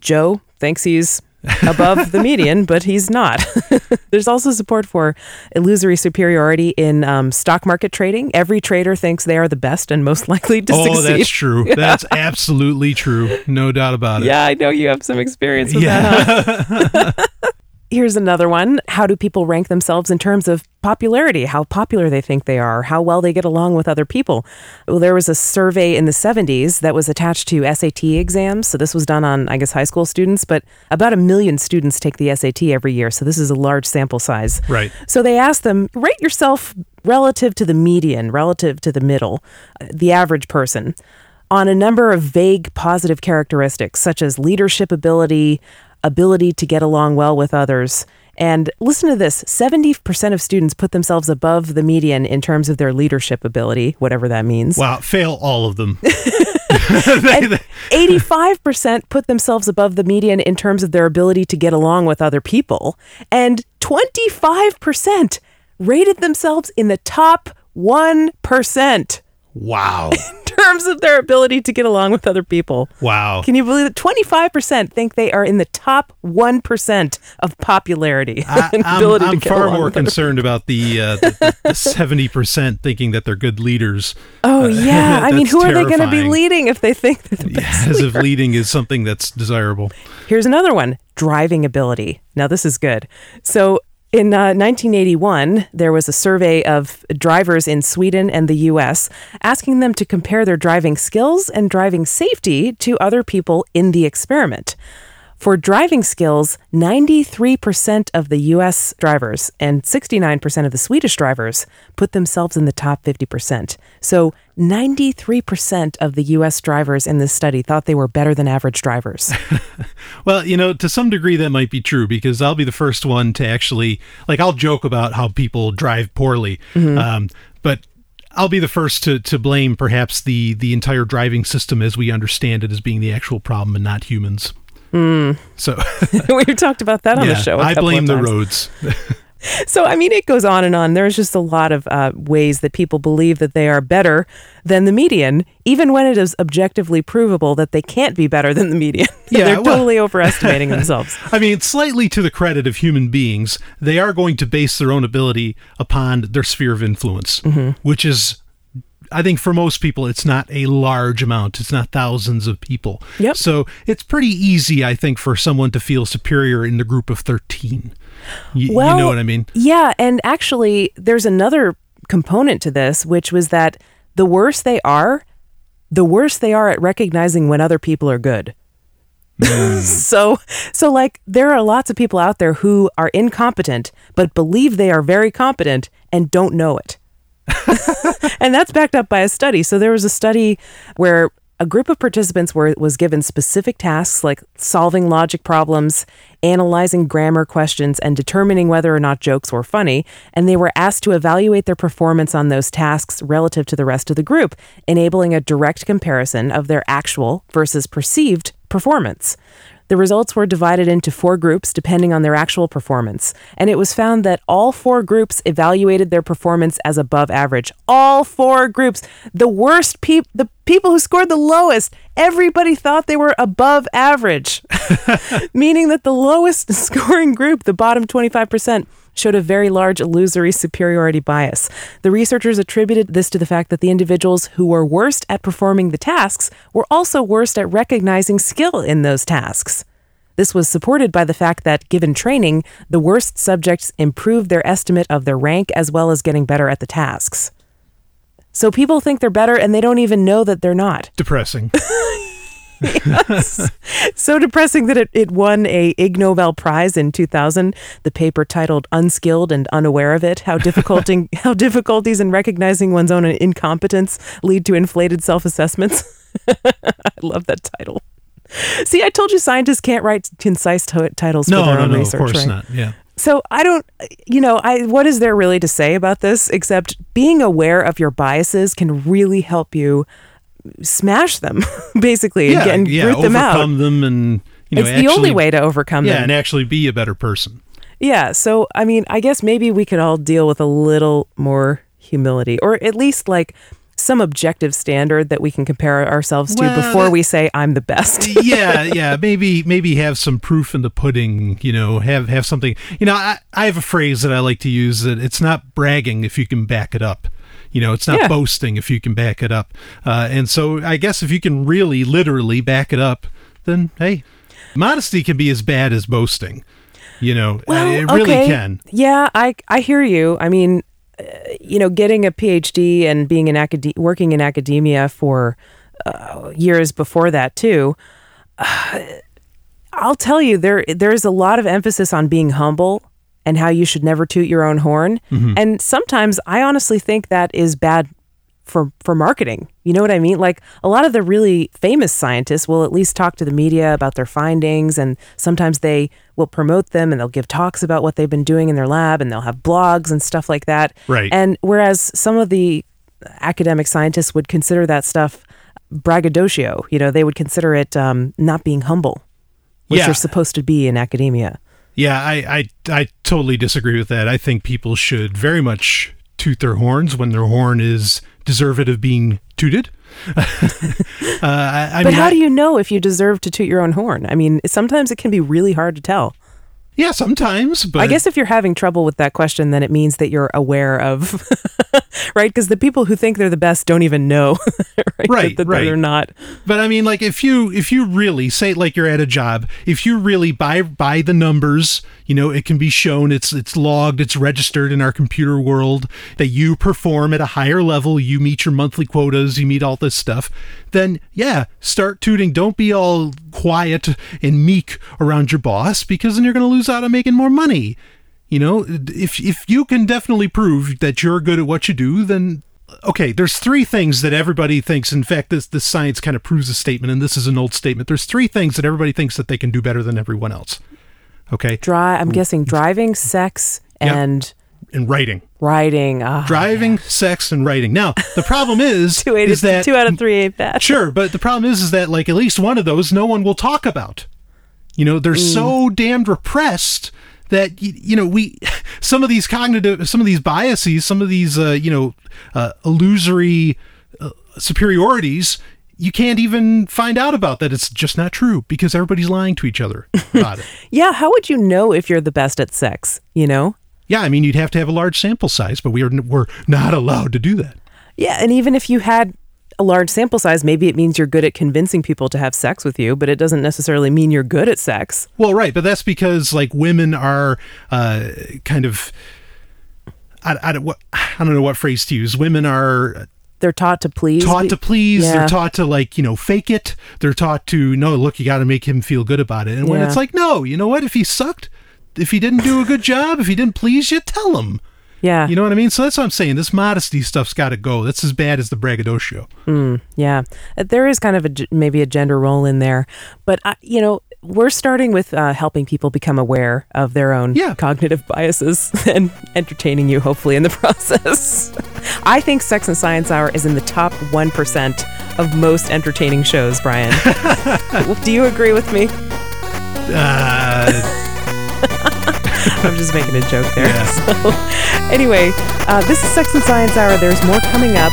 Joe thinks he's above the median, but he's not. There's also support for illusory superiority in um, stock market trading. Every trader thinks they are the best and most likely to Oh, succeed. Oh, that's true. That's absolutely true. No doubt about it. Yeah, I know you have some experience with Yeah. that. huh? Here's another one. How do people rank themselves in terms of popularity? How popular they think they are, how well they get along with other people. Well, there was a survey in the 70s that was attached to SAT exams. So this was done on, I guess, high school students, but about a million students take the SAT every year. So this is a large sample size. Right. So they asked them, rate yourself relative to the median, relative to the middle, uh, the average person, on a number of vague positive characteristics such as leadership ability, ability to get along well with others. And listen to this 70% of students put themselves above the median in terms of their leadership ability, whatever that means. Wow. Fail all of them. 85% put themselves above the median in terms of their ability to get along with other people. And 25% rated themselves in the top 1% Wow. in terms of their ability to get along with other people. Wow. Can you believe it? 25% think they are in the top 1% of popularity I, and I'm, I'm far more concerned about the, uh, the, the 70% thinking that they're good leaders. Oh, yeah. I mean, who are they going to be leading if they think they're the best? As if leading is something that's desirable. Here's another one driving ability. Now, this is good. So, in uh, 1981, there was a survey of drivers in Sweden and the US asking them to compare their driving skills and driving safety to other people in the experiment. For driving skills, 93% of the US drivers and 69% of the Swedish drivers put themselves in the top 50%. So 93% of the US drivers in this study thought they were better than average drivers. Well, you know, to some degree that might be true because I'll be the first one to actually, like, I'll joke about how people drive poorly, um, but I'll be the first to, to blame perhaps the, the entire driving system as we understand it as being the actual problem and not humans. So, We've talked about that on yeah, the show. I blame the roads. So, I mean, it goes on and on. There's just a lot of uh, ways that people believe that they are better than the median, even when it is objectively provable that they can't be better than the median. Yeah, They're well- totally overestimating themselves. I mean, slightly to the credit of human beings, they are going to base their own ability upon their sphere of influence, which is, I think, for most people, it's not a large amount. It's not thousands of people. Yep. So it's pretty easy, I think, for someone to feel superior in the group of 13. Y- you know what I mean? Yeah, and actually, there's another component to this, which was that the worse they are, the worse they are at recognizing when other people are good. Hmm. so, so like there are lots of people out there who are incompetent but believe they are very competent and don't know it. and that's backed up by a study. So there was a study where a group of participants were was given specific tasks like solving logic problems, analyzing grammar questions, and determining whether or not jokes were funny, and they were asked to evaluate their performance on those tasks relative to the rest of the group, enabling a direct comparison of their actual versus perceived performance. The results were divided into four groups depending on their actual performance, and it was found that all four groups evaluated their performance as above average. All four groups, the worst people, the people who scored the lowest, everybody thought they were above average, meaning that the lowest scoring group, the bottom 25%, showed a very large illusory superiority bias. The researchers attributed this to the fact that the individuals who were worst at performing the tasks were also worst at recognizing skill in those tasks. This was supported by the fact that, given training, the worst subjects improved their estimate of their rank as well as getting better at the tasks. So people think they're better and they don't even know that they're not. Depressing. so depressing that it, it won a Ig Nobel Prize in 2000. The paper titled "Unskilled and Unaware of It: How Difficulting How Difficulties in Recognizing One's Own Incompetence Lead to Inflated Self-Assessments." I love that title. See, I told you scientists can't write concise t- titles no, for their no, own no, research. of course right? not. Yeah. So I don't, you know, I what is there really to say about this except being aware of your biases can really help you smash them, basically, and, Yeah, get, and yeah, root them out. overcome them and you know it's the only way to overcome Yeah, them. and actually be a better person. Yeah. So, I mean, I guess maybe we could all deal with a little more humility or at least like some objective standard that we can compare ourselves to Well, before that- we say I'm the best. yeah, yeah. Maybe maybe have some proof in the pudding. You know, have have something. You know, I, I have a phrase that I like to use that it's not bragging if you can back it up. You know, it's not Yeah. boasting if you can back it up. Uh, and so I guess if you can really literally back it up, then hey, modesty can be as bad as boasting. You know, Well, it really okay. can. Yeah, I I hear you. I mean, uh, you know, getting a PhD and being in acad- working in academia for uh, years before that too. uh, I'll tell you there there's a lot of emphasis on being humble and how you should never toot your own horn. And sometimes I honestly think that is bad for for marketing. You know what I mean? Like a lot of the really famous scientists will at least talk to the media about their findings and sometimes they will promote them and they'll give talks about what they've been doing in their lab and they'll have blogs and stuff like that. Right. And whereas some of the academic scientists would consider that stuff braggadocio, you know, they would consider it um, not being humble, which Yeah. you're supposed to be in academia. Yeah, I, I I totally disagree with that. I think people should very much toot their horns when their horn is deserved of being tooted. uh, I, I But mean, how I- do you know if you deserve to toot your own horn? I mean, sometimes it can be really hard to tell. Yeah, sometimes, but I guess if you're having trouble with that question, then it means that you're aware of, right? Because the people who think they're the best don't even know, right? Right, that, that right. they're not. But I mean, like if you if you really say like you're at a job, if you really buy buy the numbers, you know, it can be shown, it's it's logged, it's registered in our computer world that you perform at a higher level, you meet your monthly quotas, you meet all this stuff. Then yeah, start tooting. Don't be all quiet and meek around your boss because then you're going to lose out on making more money. You know, if if you can definitely prove that you're good at what you do, then okay, there's three things that everybody thinks. In fact, this this science kind of proves a statement, and this is an old statement. There's three things that everybody thinks that they can do better than everyone else. Okay, Dry. I'm guessing driving, sex, Yep. and in writing, riding. Ah, driving, sex, and writing. Now, the problem is, two, is that two out of three ain't bad. Sure, but the problem is, is that like at least one of those, no one will talk about. You know, they're so damned repressed that you know we some of these cognitive, some of these biases, some of these uh, you know uh, illusory uh, superiorities. You can't even find out about that. It's just not true because everybody's lying to each other about it. Yeah. How would you know if you're the best at sex? You know. Yeah, I mean, you'd have to have a large sample size, but we are we're not allowed to do that. Yeah, and even if you had a large sample size, maybe it means you're good at convincing people to have sex with you, but it doesn't necessarily mean you're good at sex. Well, right, but that's because like women are uh, kind of. I, I, don't, I don't know what phrase to use. Women are They're taught to please. taught to please. Yeah. They're taught to like you know fake it. They're taught to no. Look, you got to make him feel good about it. And when Yeah. it's like no, you know what? If he sucked, if he didn't do a good job, if he didn't please you, tell him. yeah. You know what I mean? So that's what I'm saying. This modesty stuff's got to go. That's as bad as the braggadocio. Yeah, Uh, there is kind of a maybe a gender role in there, but I, you know we're starting with uh, helping people become aware of their own Yeah. cognitive biases and entertaining you hopefully in the process. I think Sex and Science Hour is in the top one percent of most entertaining shows. Brian, do you agree with me? Uh, I'm just making a joke there. So, anyway, uh, this is Sex and Science Hour. There's more coming up.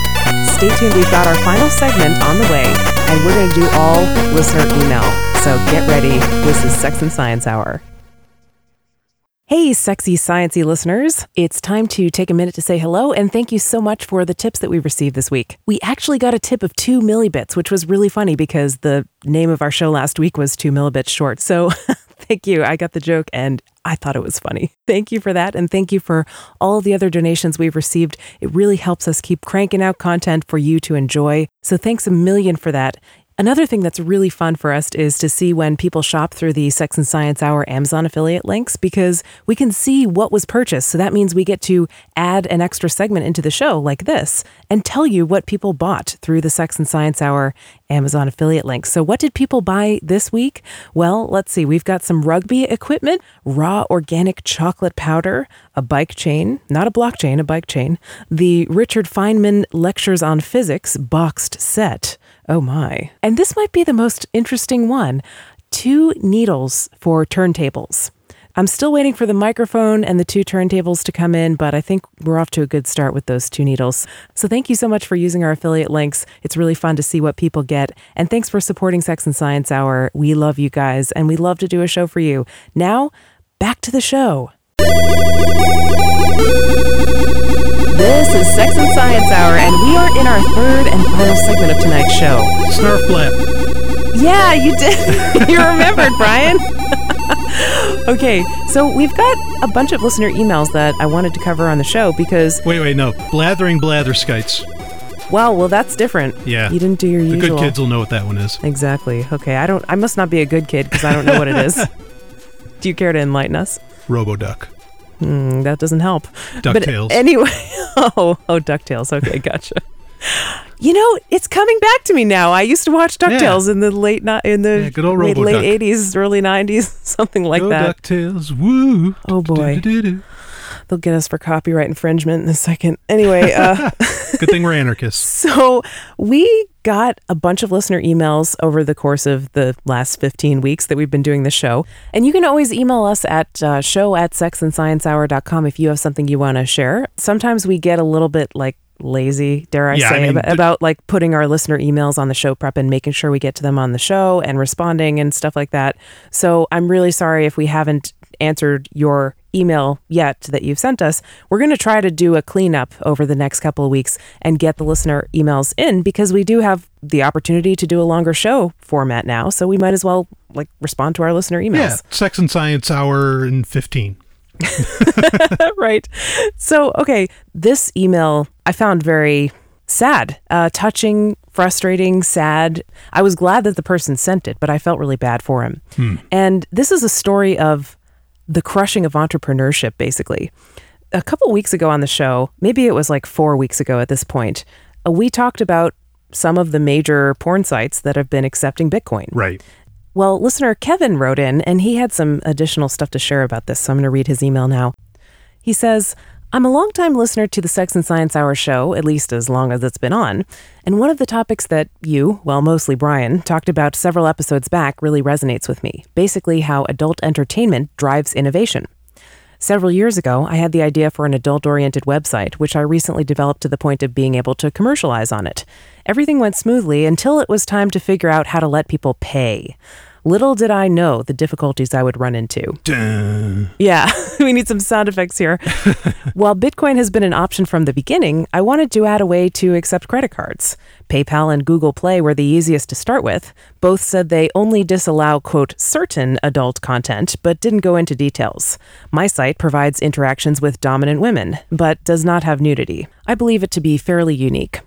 Stay tuned. We've got our final segment on the way, and we're going to do all listener email. So get ready. This is Sex and Science Hour. Hey, sexy, sciencey listeners. It's time to take a minute to say hello and thank you so much for the tips that we received this week. We actually got a tip of two millibits, which was really funny because the name of our show last week was two millibits short. So thank you. I got the joke and I thought it was funny. Thank you for that. And thank you for all the other donations we've received. It really helps us keep cranking out content for you to enjoy. So thanks a million for that. Another thing that's really fun for us is to see when people shop through the Sex and Science Hour Amazon affiliate links because we can see what was purchased. So that means we get to add an extra segment into the show like this and tell you what people bought through the Sex and Science Hour Amazon affiliate links. So what did people buy this week? Well, let's see. We've got some rugby equipment, raw organic chocolate powder, a bike chain, not a blockchain, a bike chain, the Richard Feynman Lectures on Physics boxed set. Oh my. And this might be the most interesting one two needles for turntables. I'm still waiting for the microphone and the two turntables to come in, but I think we're off to a good start with those two needles. So thank you so much for using our affiliate links. It's really fun to see what people get. And thanks for supporting Sex and Science Hour. We love you guys and we love to do a show for you. Now, back to the show. This is Sex and Science Hour, and we are in our third and final segment of tonight's show. snarf blap. Yeah, you did. you remembered, Brian. okay, so we've got a bunch of listener emails that I wanted to cover on the show because, Wait, wait, no. Blathering blatherskites. wow, well, that's different. Yeah. You didn't do your The usual. good kids will know what that one is. Exactly. Okay, I don't. I must not be a good kid because I don't know what it is. do you care to enlighten us? Roboduck. Mm, that doesn't help. DuckTales. But anyway, oh, oh, Ducktales. Okay, gotcha. You know, it's coming back to me now. I used to watch Ducktales in the late ni- in the Yeah, good old late late eighties, early nineties, something like Go that. DuckTales. Woo. Oh, boy. They'll get us for copyright infringement in a second. Anyway, uh, Good thing we're anarchists. so we got a bunch of listener emails over the course of the last 15 weeks that we've been doing the show. And you can always email us at uh, show at sexandsciencehour.com if you have something you want to share. Sometimes we get a little bit like lazy, dare I Yeah, I say, mean, about, the- about like putting our listener emails on the show prep and making sure we get to them on the show and responding and stuff like that. So I'm really sorry if we haven't answered your email yet that you've sent us. We're going to try to do a cleanup over the next couple of weeks and get the listener emails in because we do have the opportunity to do a longer show format now. So we might as well like respond to our listener emails. Yeah. Sex and Science Hour in 15. right. So, okay, this email I found very sad, uh, touching, frustrating, sad. I was glad that the person sent it, but I felt really bad for him. And this is a story of the crushing of entrepreneurship, basically. A couple weeks ago on the show, maybe it was like four weeks ago at this point, uh, we talked about some of the major porn sites that have been accepting Bitcoin. Right. Well, listener Kevin wrote in and he had some additional stuff to share about this, so I'm going to read his email now. He says, I'm a longtime listener to the Sex and Science Hour show, at least as long as it's been on. And one of the topics that you, well, mostly Brian, talked about several episodes back really resonates with me. Basically, how adult entertainment drives innovation. Several years ago, I had the idea for an adult oriented website, which I recently developed to the point of being able to commercialize on it. Everything went smoothly until it was time to figure out how to let people pay. Little did I know the difficulties I would run into. Dun. Yeah, we need some sound effects here. While Bitcoin has been an option from the beginning, I wanted to add a way to accept credit cards. PayPal and Google Play were the easiest to start with. Both said they only disallow, quote, certain adult content, but didn't go into details. My site provides interactions with dominant women, but does not have nudity. I believe it to be fairly unique.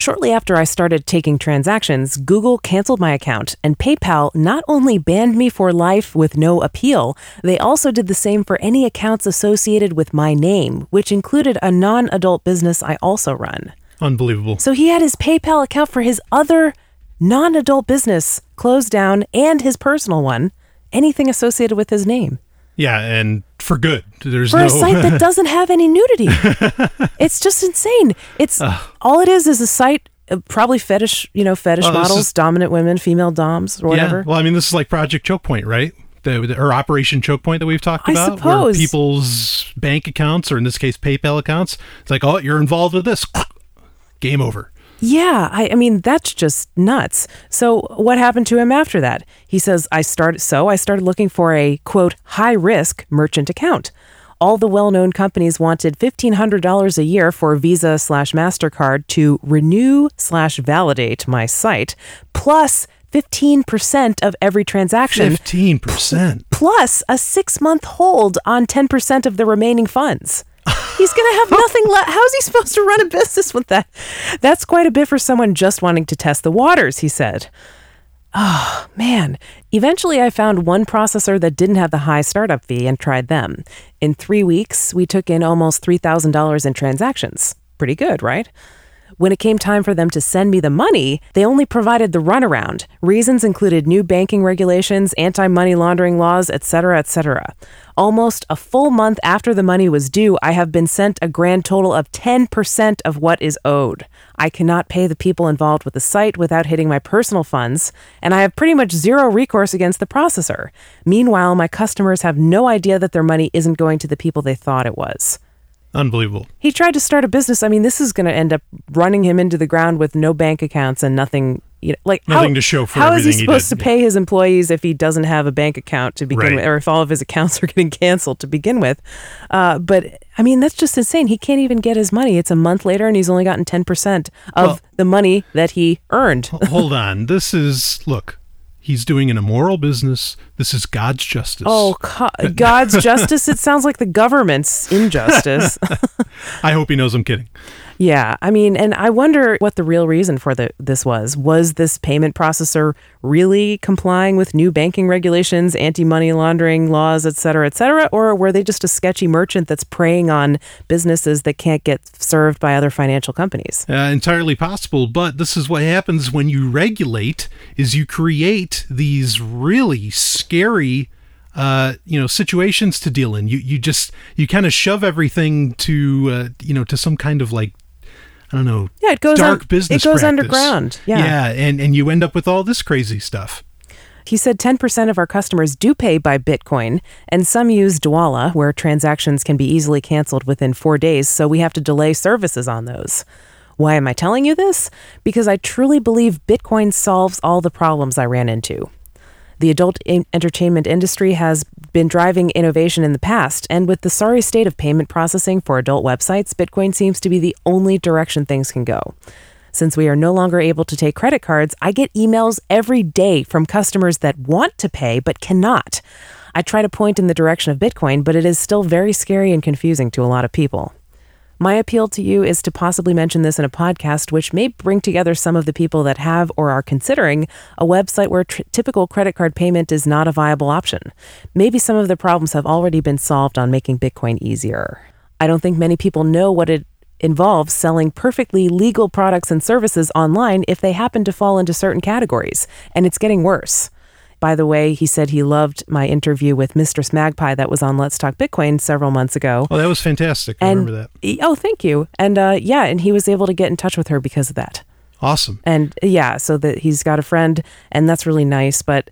Shortly after I started taking transactions, Google canceled my account, and PayPal not only banned me for life with no appeal, they also did the same for any accounts associated with my name, which included a non adult business I also run. Unbelievable. So he had his PayPal account for his other non adult business closed down and his personal one, anything associated with his name. Yeah, and for good. There's For no a site that doesn't have any nudity. it's just insane. It's all it is is a site uh, probably fetish, you know, fetish Oh, models, is- dominant women, female doms or whatever. Yeah. Well, I mean, this is like Project Choke Point, right? The, the- or Operation Choke Point that we've talked I about, suppose. where people's bank accounts, or in this case, PayPal accounts, it's like, oh, you're involved with this. Game over. Yeah, I, I mean that's just nuts. So what happened to him after that? He says I started so I started looking for a quote high risk merchant account. All the well known companies wanted fifteen hundred dollars a year for Visa slash Mastercard to renew slash validate my site, plus. plus fifteen percent of every transaction, Fifteen percent. plus a six month hold on ten percent of the remaining funds. He's going to have nothing left. How's he supposed to run a business with that? That's quite a bit for someone just wanting to test the waters, he said. Oh, man. Eventually, I found one processor that didn't have the high startup fee and tried them. In three weeks, we took in almost $3,000 in transactions. Pretty good, right? When it came time for them to send me the money, they only provided the runaround. Reasons included new banking regulations, anti-money laundering laws, etc., etc. Almost a full month after the money was due, I have been sent a grand total of 10% of what is owed. I cannot pay the people involved with the site without hitting my personal funds, and I have pretty much zero recourse against the processor. Meanwhile, my customers have no idea that their money isn't going to the people they thought it was. Unbelievable. He tried to start a business. I mean, this is going to end up running him into the ground with no bank accounts and nothing. You know, like Nothing how, to show for How is he he supposed did. to pay his employees if he doesn't have a bank account to begin Right. with, or if all of his accounts are getting canceled to begin with? Uh, but I mean, that's just insane. He can't even get his money. It's a month later, and he's only gotten ten percent of Well- the money that he earned. Hold on. This is look. He's doing an immoral business. This is God's justice. Oh, co- God's justice! It sounds like the government's injustice. I hope he knows I'm kidding. Yeah, I mean, and I wonder what the real reason for the this was. Was this payment processor really complying with new banking regulations, anti-money laundering laws, et cetera, et cetera, or were they just a sketchy merchant that's preying on businesses that can't get served by other financial companies? Uh, entirely possible, but this is what happens when you regulate: is you create these really scary, uh, you know, situations to deal in. You you just you kind of shove everything to uh, you know to some kind of like I don't know Yeah, it goes dark un- business. It goes practice. underground. Yeah. yeah, and and you end up with all this crazy stuff. He said 10% of our customers do pay by Bitcoin, and some use Dwolla, where transactions can be easily canceled within four days, so we have to delay services on those. Why am I telling you this? Because I truly believe Bitcoin solves all the problems I ran into. The adult en- entertainment industry has been driving innovation in the past, and with the sorry state of payment processing for adult websites, Bitcoin seems to be the only direction things can go. Since we are no longer able to take credit cards, I get emails every day from customers that want to pay but cannot. I try to point in the direction of Bitcoin, but it is still very scary and confusing to a lot of people. My appeal to you is to possibly mention this in a podcast, which may bring together some of the people that have or are considering a website where typical credit card payment is not a viable option. Maybe some of the problems have already been solved on making Bitcoin easier. I don't think many people know what it involves selling perfectly legal products and services online if they happen to fall into certain categories, and it's getting worse. By the way, he said he loved my interview with Mistress Magpie that was on Let's Talk Bitcoin several months ago. Oh, that was fantastic. I And remember that. oh, thank you. And uh, yeah, and he was able to get in touch with her because of that. Awesome. And yeah, so that he's got a friend, and that's really nice. But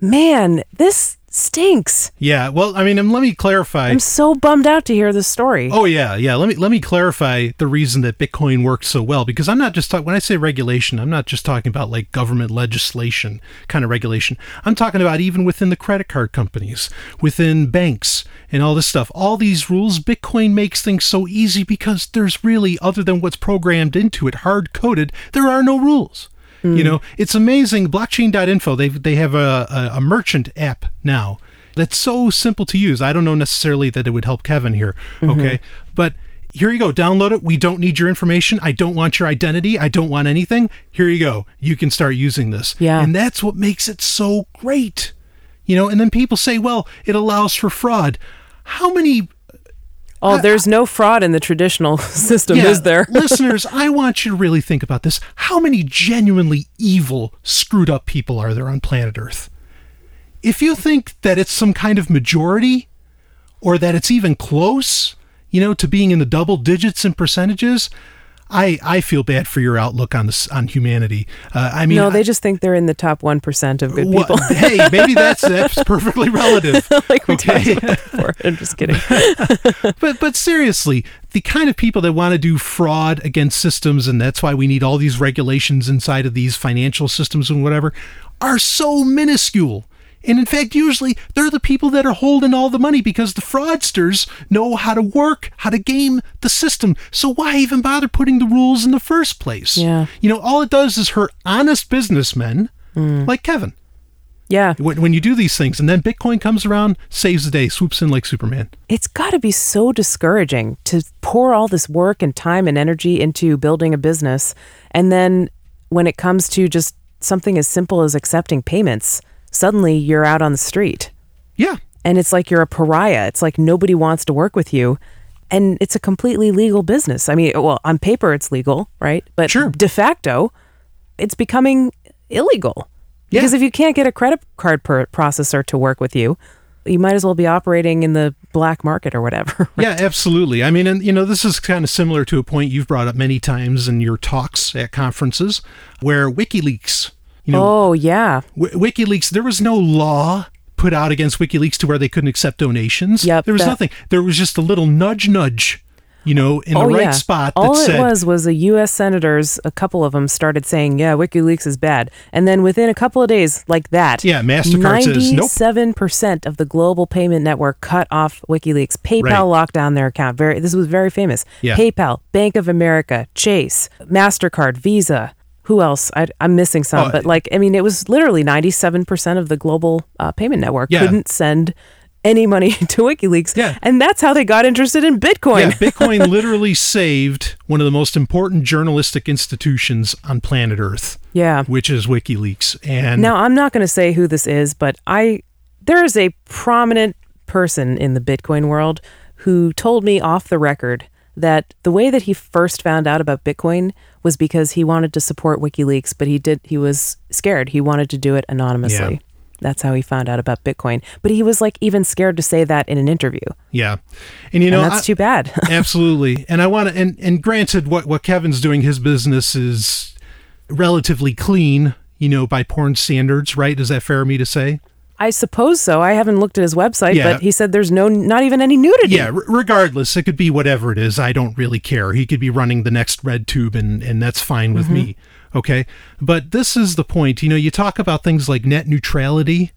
man, this stinks. Yeah. Well, I mean, and let me clarify. I'm so bummed out to hear this story. Oh yeah, yeah. Let me let me clarify the reason that Bitcoin works so well because I'm not just talking when I say regulation, I'm not just talking about like government legislation kind of regulation. I'm talking about even within the credit card companies, within banks and all this stuff. All these rules, Bitcoin makes things so easy because there's really other than what's programmed into it, hard coded, there are no rules. Mm. You know, it's amazing. Blockchain.info, they they have a, a, a merchant app now that's so simple to use. I don't know necessarily that it would help Kevin here. Mm-hmm. Okay. But here you go. Download it. We don't need your information. I don't want your identity. I don't want anything. Here you go. You can start using this. Yeah. And that's what makes it so great. You know, and then people say, well, it allows for fraud. How many Oh, there's no fraud in the traditional system, Yeah, is there? listeners, I want you to really think about this. How many genuinely evil, screwed up people are there on planet Earth? If you think that it's some kind of majority, or that it's even close, you know, to being in the double digits in percentages, I I feel bad for your outlook on this on humanity. Uh, I mean, no, they just think they're in the top 1% of good Wha- people. hey, maybe that's that's perfectly relative. like we okay. talked about before. I'm just kidding. but but seriously, the kind of people that want to do fraud against systems, and that's why we need all these regulations inside of these financial systems and whatever, are so minuscule. And in fact, usually they're the people that are holding all the money because the fraudsters know how to work, how to game the system. So why even bother putting the rules in the first place? Yeah. You know, all it does is hurt honest businessmen mm. like Kevin. Yeah. When, when you do these things, and then Bitcoin comes around, saves the day, swoops in like Superman. It's got to be so discouraging to pour all this work and time and energy into building a business. And then when it comes to just something as simple as accepting payments, suddenly you're out on the street. Yeah. And it's like you're a pariah. It's like nobody wants to work with you. And it's a completely legal business. I mean, well, on paper it's legal, right? But Sure. de facto, it's becoming illegal. Yeah. Because if you can't get a credit card per- processor to work with you, you might as well be operating in the black market or whatever. Yeah, absolutely. I mean, and you know, this is kind of similar to a point you've brought up many times in your talks at conferences, where WikiLeaks, you know, oh, yeah. w- WikiLeaks, there was no law put out against WikiLeaks to where they couldn't accept donations. Yep, there was that- nothing. There was just a little nudge, nudge, you know, in oh, the right yeah. spot that All said, it was was the U.S. senators, a couple of them started saying, yeah, WikiLeaks is bad. And then within a couple of days, like that, Yeah, MasterCard says, 97% of the global payment network cut off WikiLeaks. PayPal Right. locked down their account. Very, This was very famous. Yeah. PayPal, Bank of America, Chase, MasterCard, Visa. Who else? I, I'm missing some, Oh, but like, I mean, it was literally 97% of the global uh, payment network Yeah. couldn't send any money to WikiLeaks. Yeah. And that's how they got interested in Bitcoin. Yeah, Bitcoin literally saved one of the most important journalistic institutions on planet Earth, yeah. which is WikiLeaks. And Now, I'm not going to say who this is, but I there is a prominent person in the Bitcoin world who told me off the record that the way that he first found out about Bitcoin was because he wanted to support WikiLeaks, but he did he was scared. He wanted to do it anonymously. Yeah. That's how he found out about Bitcoin. But he was like even scared to say that in an interview. yeah, and you know, and that's I- too bad. absolutely. And I want to, and and granted, what what Kevin's doing, his business is relatively clean, you know, by porn standards, right? Is that fair of me to say? I suppose so. I haven't looked at his website, Yeah. but he said there's no not even any nudity. Yeah, r- regardless, it could be whatever it is. I don't really care. He could be running the next RedTube and and that's fine with mm-hmm. me. Okay? But this is the point. You know, you talk about things like net neutrality,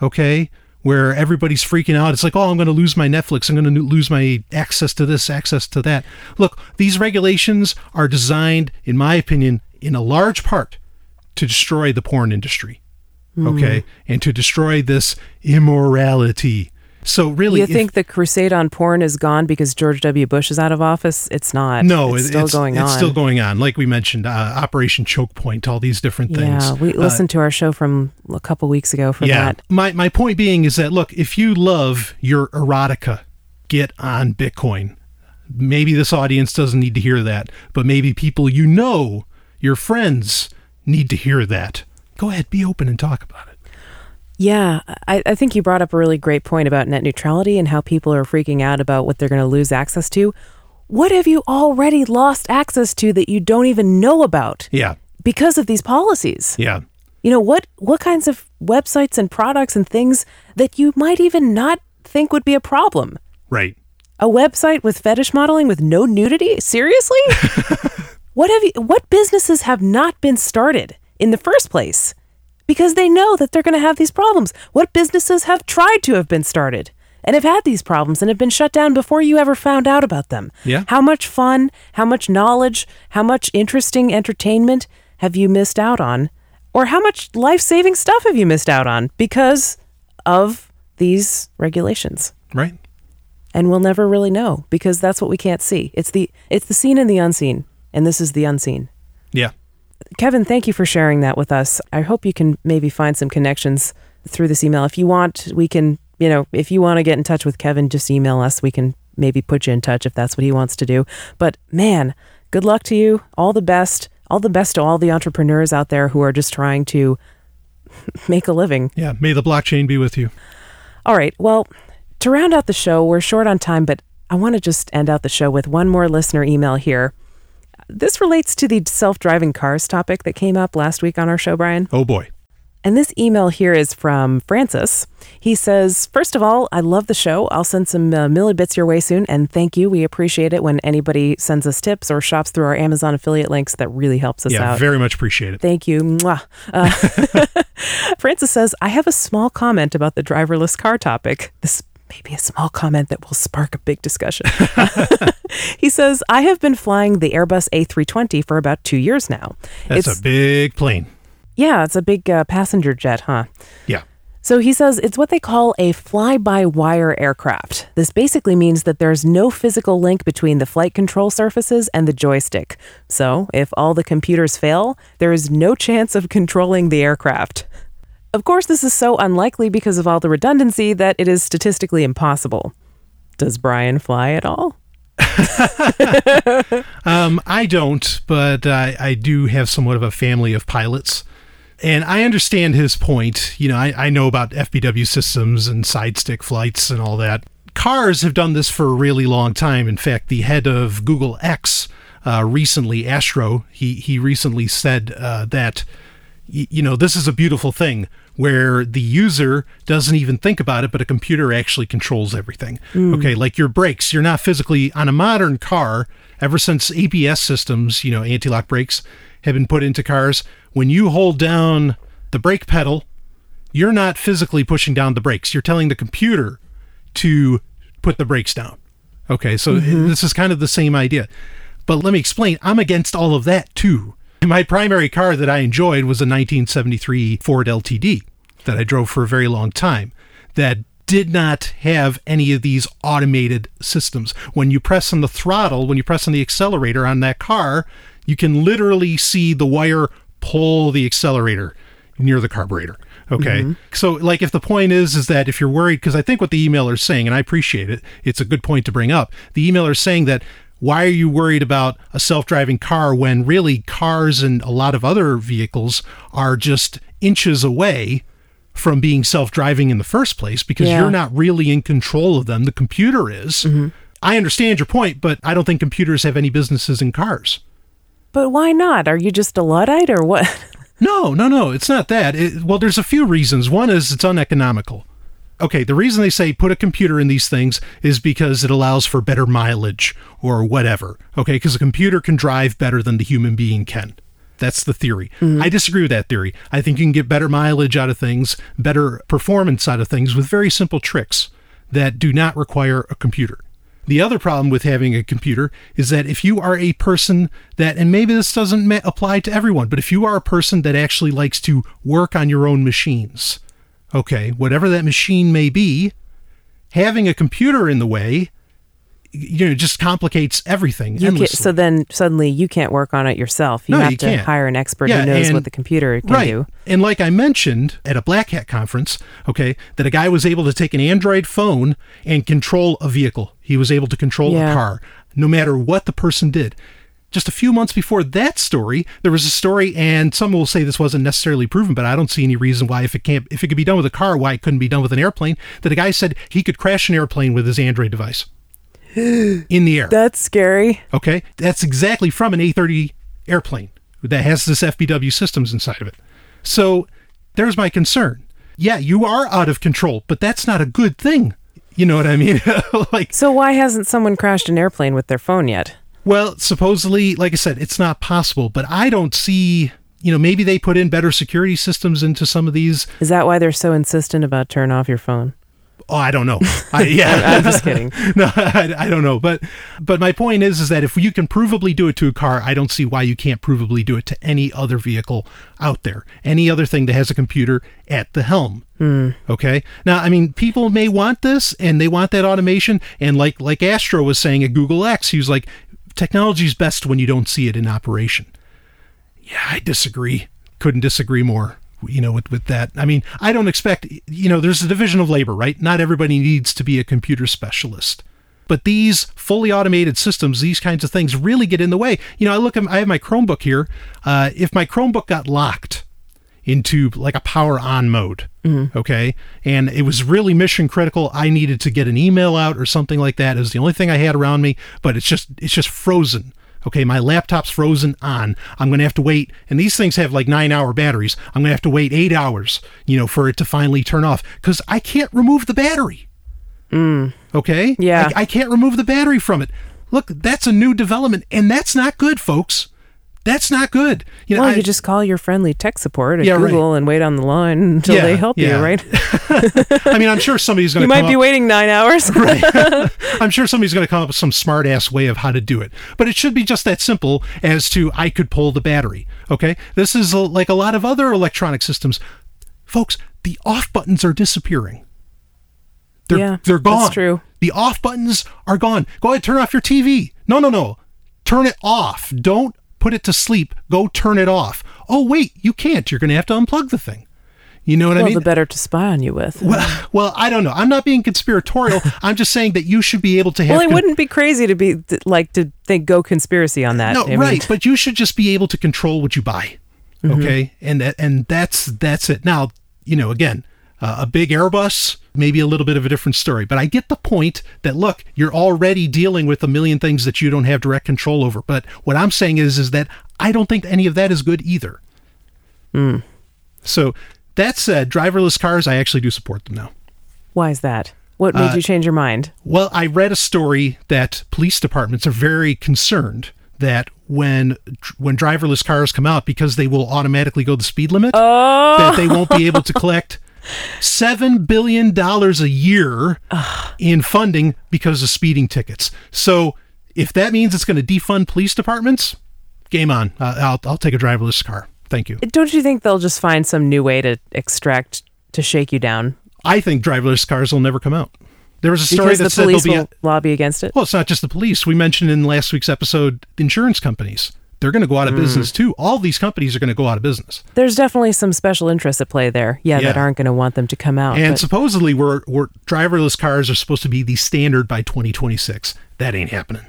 okay? Where everybody's freaking out. It's like, "Oh, I'm going to lose my Netflix. I'm going to lose my access to this, access to that." Look, these regulations are designed in my opinion in a large part to destroy the porn industry. Okay? And to destroy this immorality. So really You if- think the crusade on porn is gone because George W. Bush is out of office? It's not. No, it's it- still going it's on. It's still going on. Like we mentioned, uh, Operation Choke Point, all these different things. Yeah, we Uh, listened to our show from a couple weeks ago for yeah. that. My my point being is that look, if you love your erotica, get on Bitcoin. Maybe this audience doesn't need to hear that, but maybe people you know, your friends, need to hear that. Go ahead, be open and talk about it. Yeah, I, I think you brought up a really great point about net neutrality and how people are freaking out about what they're going to lose access to. What have you already lost access to that you don't even know about Yeah, because of these policies? yeah. You know, what what kinds of websites and products and things that you might even not think would be a problem? Right. A website with fetish modeling with no nudity? Seriously? what have you what businesses have not been started in the first place because they know that they're going to have these problems? What businesses have tried to have been started and have had these problems and have been shut down before you ever found out about them? Yeah. How much fun, how much knowledge, how much interesting entertainment have you missed out on? Or how much life-saving stuff have you missed out on because of these regulations? Right. and we'll never really know because that's what we can't see. It's the it's the seen and the unseen, and this is the unseen. Yeah. Kevin, thank you for sharing that with us. I hope you can maybe find some connections through this email. If you want, we can, you know, if you want to get in touch with Kevin, just email us. We can maybe put you in touch if that's what he wants to do. But man, good luck to you. All the best. All the best to all the entrepreneurs out there who are just trying to make a living. Yeah. May the blockchain be with you. All right. Well, to round out the show, we're short on time, but I want to just end out the show with one more listener email here. This relates to the self driving cars topic that came up last week on our show, Brian. Oh boy. And this email here is from Francis. He says, First of all, I love the show. I'll send some uh, millibits your way soon. And thank you. We appreciate it when anybody sends us tips or shops through our Amazon affiliate links. That really helps us Yeah. out. Yeah, very much appreciate it. Thank you. Mwah. Uh, Francis says, I have a small comment about the driverless car topic. This may be a small comment that will spark a big discussion. he says, I have been flying the Airbus A320 for about two years now. That's it's, a big plane. yeah, it's a big uh, passenger jet, huh? Yeah. So he says it's what they call a fly by wire aircraft. This basically means that there's no physical link between the flight control surfaces and the joystick. So if all the computers fail, there is no chance of controlling the aircraft. Of course, this is so unlikely because of all the redundancy that it is statistically impossible. Does Brian fly at all? Um, I don't, but I, I do have somewhat of a family of pilots. And I understand his point. You know, I, I know about FBW systems and side stick flights and all that. Cars have done this for a really long time. In fact, the head of Google X uh, recently, Astro, he, he recently said uh, that, you know, this is a beautiful thing where the user doesn't even think about it, but a computer actually controls everything. Mm. Okay, like your brakes, you're not physically on a modern car. Ever since ABS systems, you know, anti-lock brakes have been put into cars, when you hold down the brake pedal, you're not physically pushing down the brakes. You're telling the computer to put the brakes down. Okay, so mm-hmm. this is kind of the same idea. But let me explain. I'm against all of that too. My primary car that I enjoyed was a 1973 Ford LTD that I drove for a very long time that did not have any of these automated systems. When you press on the throttle, when you press on the accelerator on that car, you can literally see the wire pull the accelerator near the carburetor. Okay. Mm-hmm. So like if the point is is that if you're worried because I think what the emailer is saying and I appreciate it, it's a good point to bring up. The emailer is saying that why are you worried about a self-driving car when really cars and a lot of other vehicles are just inches away from being self-driving in the first place because Yeah. you're not really in control of them. The computer is. Mm-hmm. I understand your point, but I don't think computers have any businesses in cars. But why not? Are you just a Luddite or what? No, no, no. It's not that. It, well, there's a few reasons. One is it's uneconomical. Okay, the reason they say put a computer in these things is because it allows for better mileage or whatever. Okay, because a computer can drive better than the human being can. That's the theory. Mm-hmm. I disagree with that theory. I think you can get better mileage out of things, better performance out of things with very simple tricks that do not require a computer. The other problem with having a computer is that if you are a person that, and maybe this doesn't ma- apply to everyone, but if you are a person that actually likes to work on your own machines, okay, whatever that machine may be, having a computer in the way, you know, just complicates everything You can't, endlessly. so then suddenly you can't work on it yourself. You No, have you to can't. hire an expert Yeah, who knows and- what the computer can right. do. And like I mentioned at a Black Hat conference, okay, that a guy was able to take an Android phone and control a vehicle. He was able to control Yeah. a car, no matter what the person did. Just a few months before that story, there was a story, and some will say this wasn't necessarily proven, but I don't see any reason why, if it can't, if it could be done with a car, why it couldn't be done with an airplane. That a guy said he could crash an airplane with his Android device in the air. That's scary. Okay, that's exactly from an A30 airplane that has this FBW systems inside of it. So there's my concern. Yeah, you are out of control, but that's not a good thing. You know what I mean? like, So why hasn't someone crashed an airplane with their phone yet? Well, supposedly, like I said, it's not possible, but I don't see, you know, maybe they put in better security systems into some of these. Is that why they're so insistent about turn off your phone? Oh, I don't know. I, yeah, I'm just kidding. no, I, I don't know. But but my point is is that if you can provably do it to a car, I don't see why you can't provably do it to any other vehicle out there, any other thing that has a computer at the helm. Hmm. Okay. Now, I mean, people may want this and they want that automation. And like like Astro was saying at Google X, he was like, technology's best when you don't see it in operation. Yeah, I disagree. Couldn't disagree more. You know, with with that. I mean, I don't expect. You know, there's a division of labor, right? Not everybody needs to be a computer specialist. But these fully automated systems, these kinds of things, really get in the way. You know, I look at I have my Chromebook here. Uh, if my Chromebook got locked into like a power on mode, Mm-hmm. okay, and it was really mission critical, I needed to get an email out or something like that. It was the only thing I had around me, but it's just it's just frozen. Okay, my laptop's frozen on. I'm going to have to wait, and these things have like nine hour batteries. I'm going to have to wait eight hours, you know, for it to finally turn off because I can't remove the battery. Mm. Okay? Yeah. I, I can't remove the battery from it. Look, that's a new development, and that's not good, folks. That's not good. You know, Well, I, you just call your friendly tech support at Yeah, right. Google and wait on the line until Yeah, they help yeah. you, right? I mean, I'm sure somebody's going to. You might come be up, waiting nine hours. I'm sure somebody's going to come up with some smart ass way of how to do it. But it should be just that simple as to I could pull the battery. Okay? This is uh, like a lot of other electronic systems. Folks, the off buttons are disappearing. They're, Yeah, they're that's gone. true. The off buttons are gone. Go ahead, turn off your TV. No, no, no. Turn it off. Don't put it to sleep. Go turn it off. Oh, wait, you can't. You're going to have to unplug the thing. You know what well, I mean? the better to spy on you with. Well, well, I don't know. I'm not being conspiratorial. I'm just saying that you should be able to have. Well, it con- wouldn't be crazy to be like to think go conspiracy on that. no, I mean, right, but you should just be able to control what you buy. Mm-hmm. Okay, and that and that's that's it. Now, you know, again, uh, a big Airbus, maybe a little bit of a different story, but I get the point that look, you're already dealing with a million things that you don't have direct control over. But what I'm saying is, is that I don't think any of that is good either. Hmm. So that said, driverless cars, I actually do support them now. Why is that? What Uh, made you change your mind? Well, I read a story that police departments are very concerned that when when driverless cars come out, because they will automatically go the speed limit, that they won't be able to collect seven billion dollars a year in funding because of speeding tickets. So, if that means it's going to defund police departments, game on. Uh, I'll I'll take a driverless car. Thank you. Don't you think they'll just find some new way to extract to shake you down? I think driverless cars will never come out. There was a story Because that the said police there'll be. will lobby against it. Well, it's not just the police. We mentioned in last week's episode insurance companies. They're going to go out of Hmm. business too. All these companies are going to go out of business. There's definitely some special interests at play there. Yeah, that aren't going to want them to come out. And but- supposedly, we're, we're driverless cars are supposed to be the standard by 2026. That ain't happening.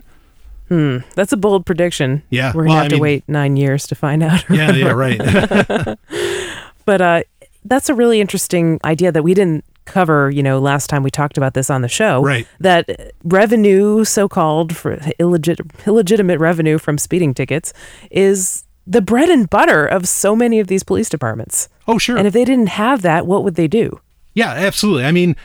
Hmm, that's a bold prediction. Yeah, We're going to well, have I to mean- wait nine years to find out. Yeah, yeah, right. but uh, that's a really interesting idea that we didn't cover, you know, last time we talked about this on the show. Right. That revenue, so called for illegit- illegitimate revenue from speeding tickets, is the bread and butter of so many of these police departments. oh, sure. And if they didn't have that, what would they do? Yeah, absolutely. I mean,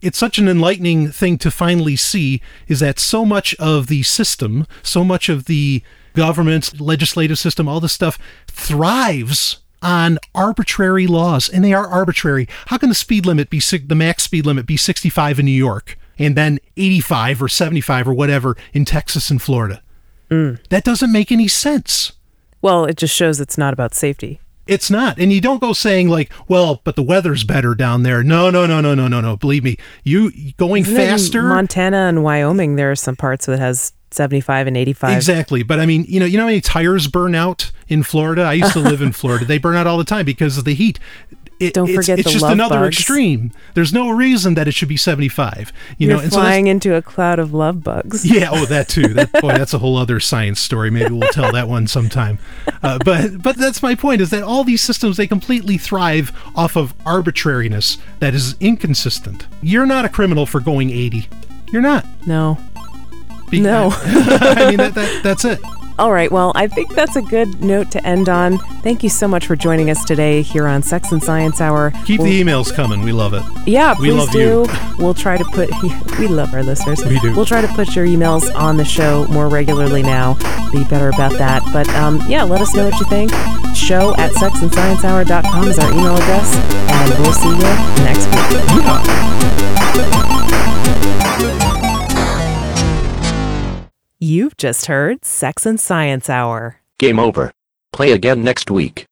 it's such an enlightening thing to finally see is that so much of the system, so much of the government's legislative system, all this stuff thrives on arbitrary laws, and they are arbitrary. How can the speed limit be the max speed limit be 65 in New York and then 85 or 75 or whatever in Texas and Florida? Mm. That doesn't make any sense. Well, it just shows it's not about safety. It's not. And you don't go saying like, well, but the weather's better down there. No, no, no, no, no, no, no. Believe me. You going Isn't faster. Montana and Wyoming, there are some parts that has 75 and 85. Exactly. But I mean, you know, you know how many tires burn out in Florida? I used to live in Florida. They burn out all the time because of the heat. It, Don't it's, forget it's just another bugs. extreme. There's no reason that it should be 75. You You're know, and so flying into a cloud of love bugs. Yeah, oh, that too. That boy, that's a whole other science story. Maybe we'll tell that one sometime. Uh, but but that's my point: is that all these systems they completely thrive off of arbitrariness that is inconsistent. You're not a criminal for going 80. You're not. No. Be- No. I mean that, that that's it. All right, well, I think that's a good note to end on. Thank you so much for joining us today here on Sex and Science Hour. Keep We'll- the emails coming. We love it. Yeah, We please love do. you. We'll try to put. We love our listeners. We do. We'll try to put your emails on the show more regularly now. Be better about that. But um, yeah, let us know what you think. Show at sexandsciencehour.com is our email address, and we'll see you next week. You've just heard Sex and Science Hour. Game over. Play again next week.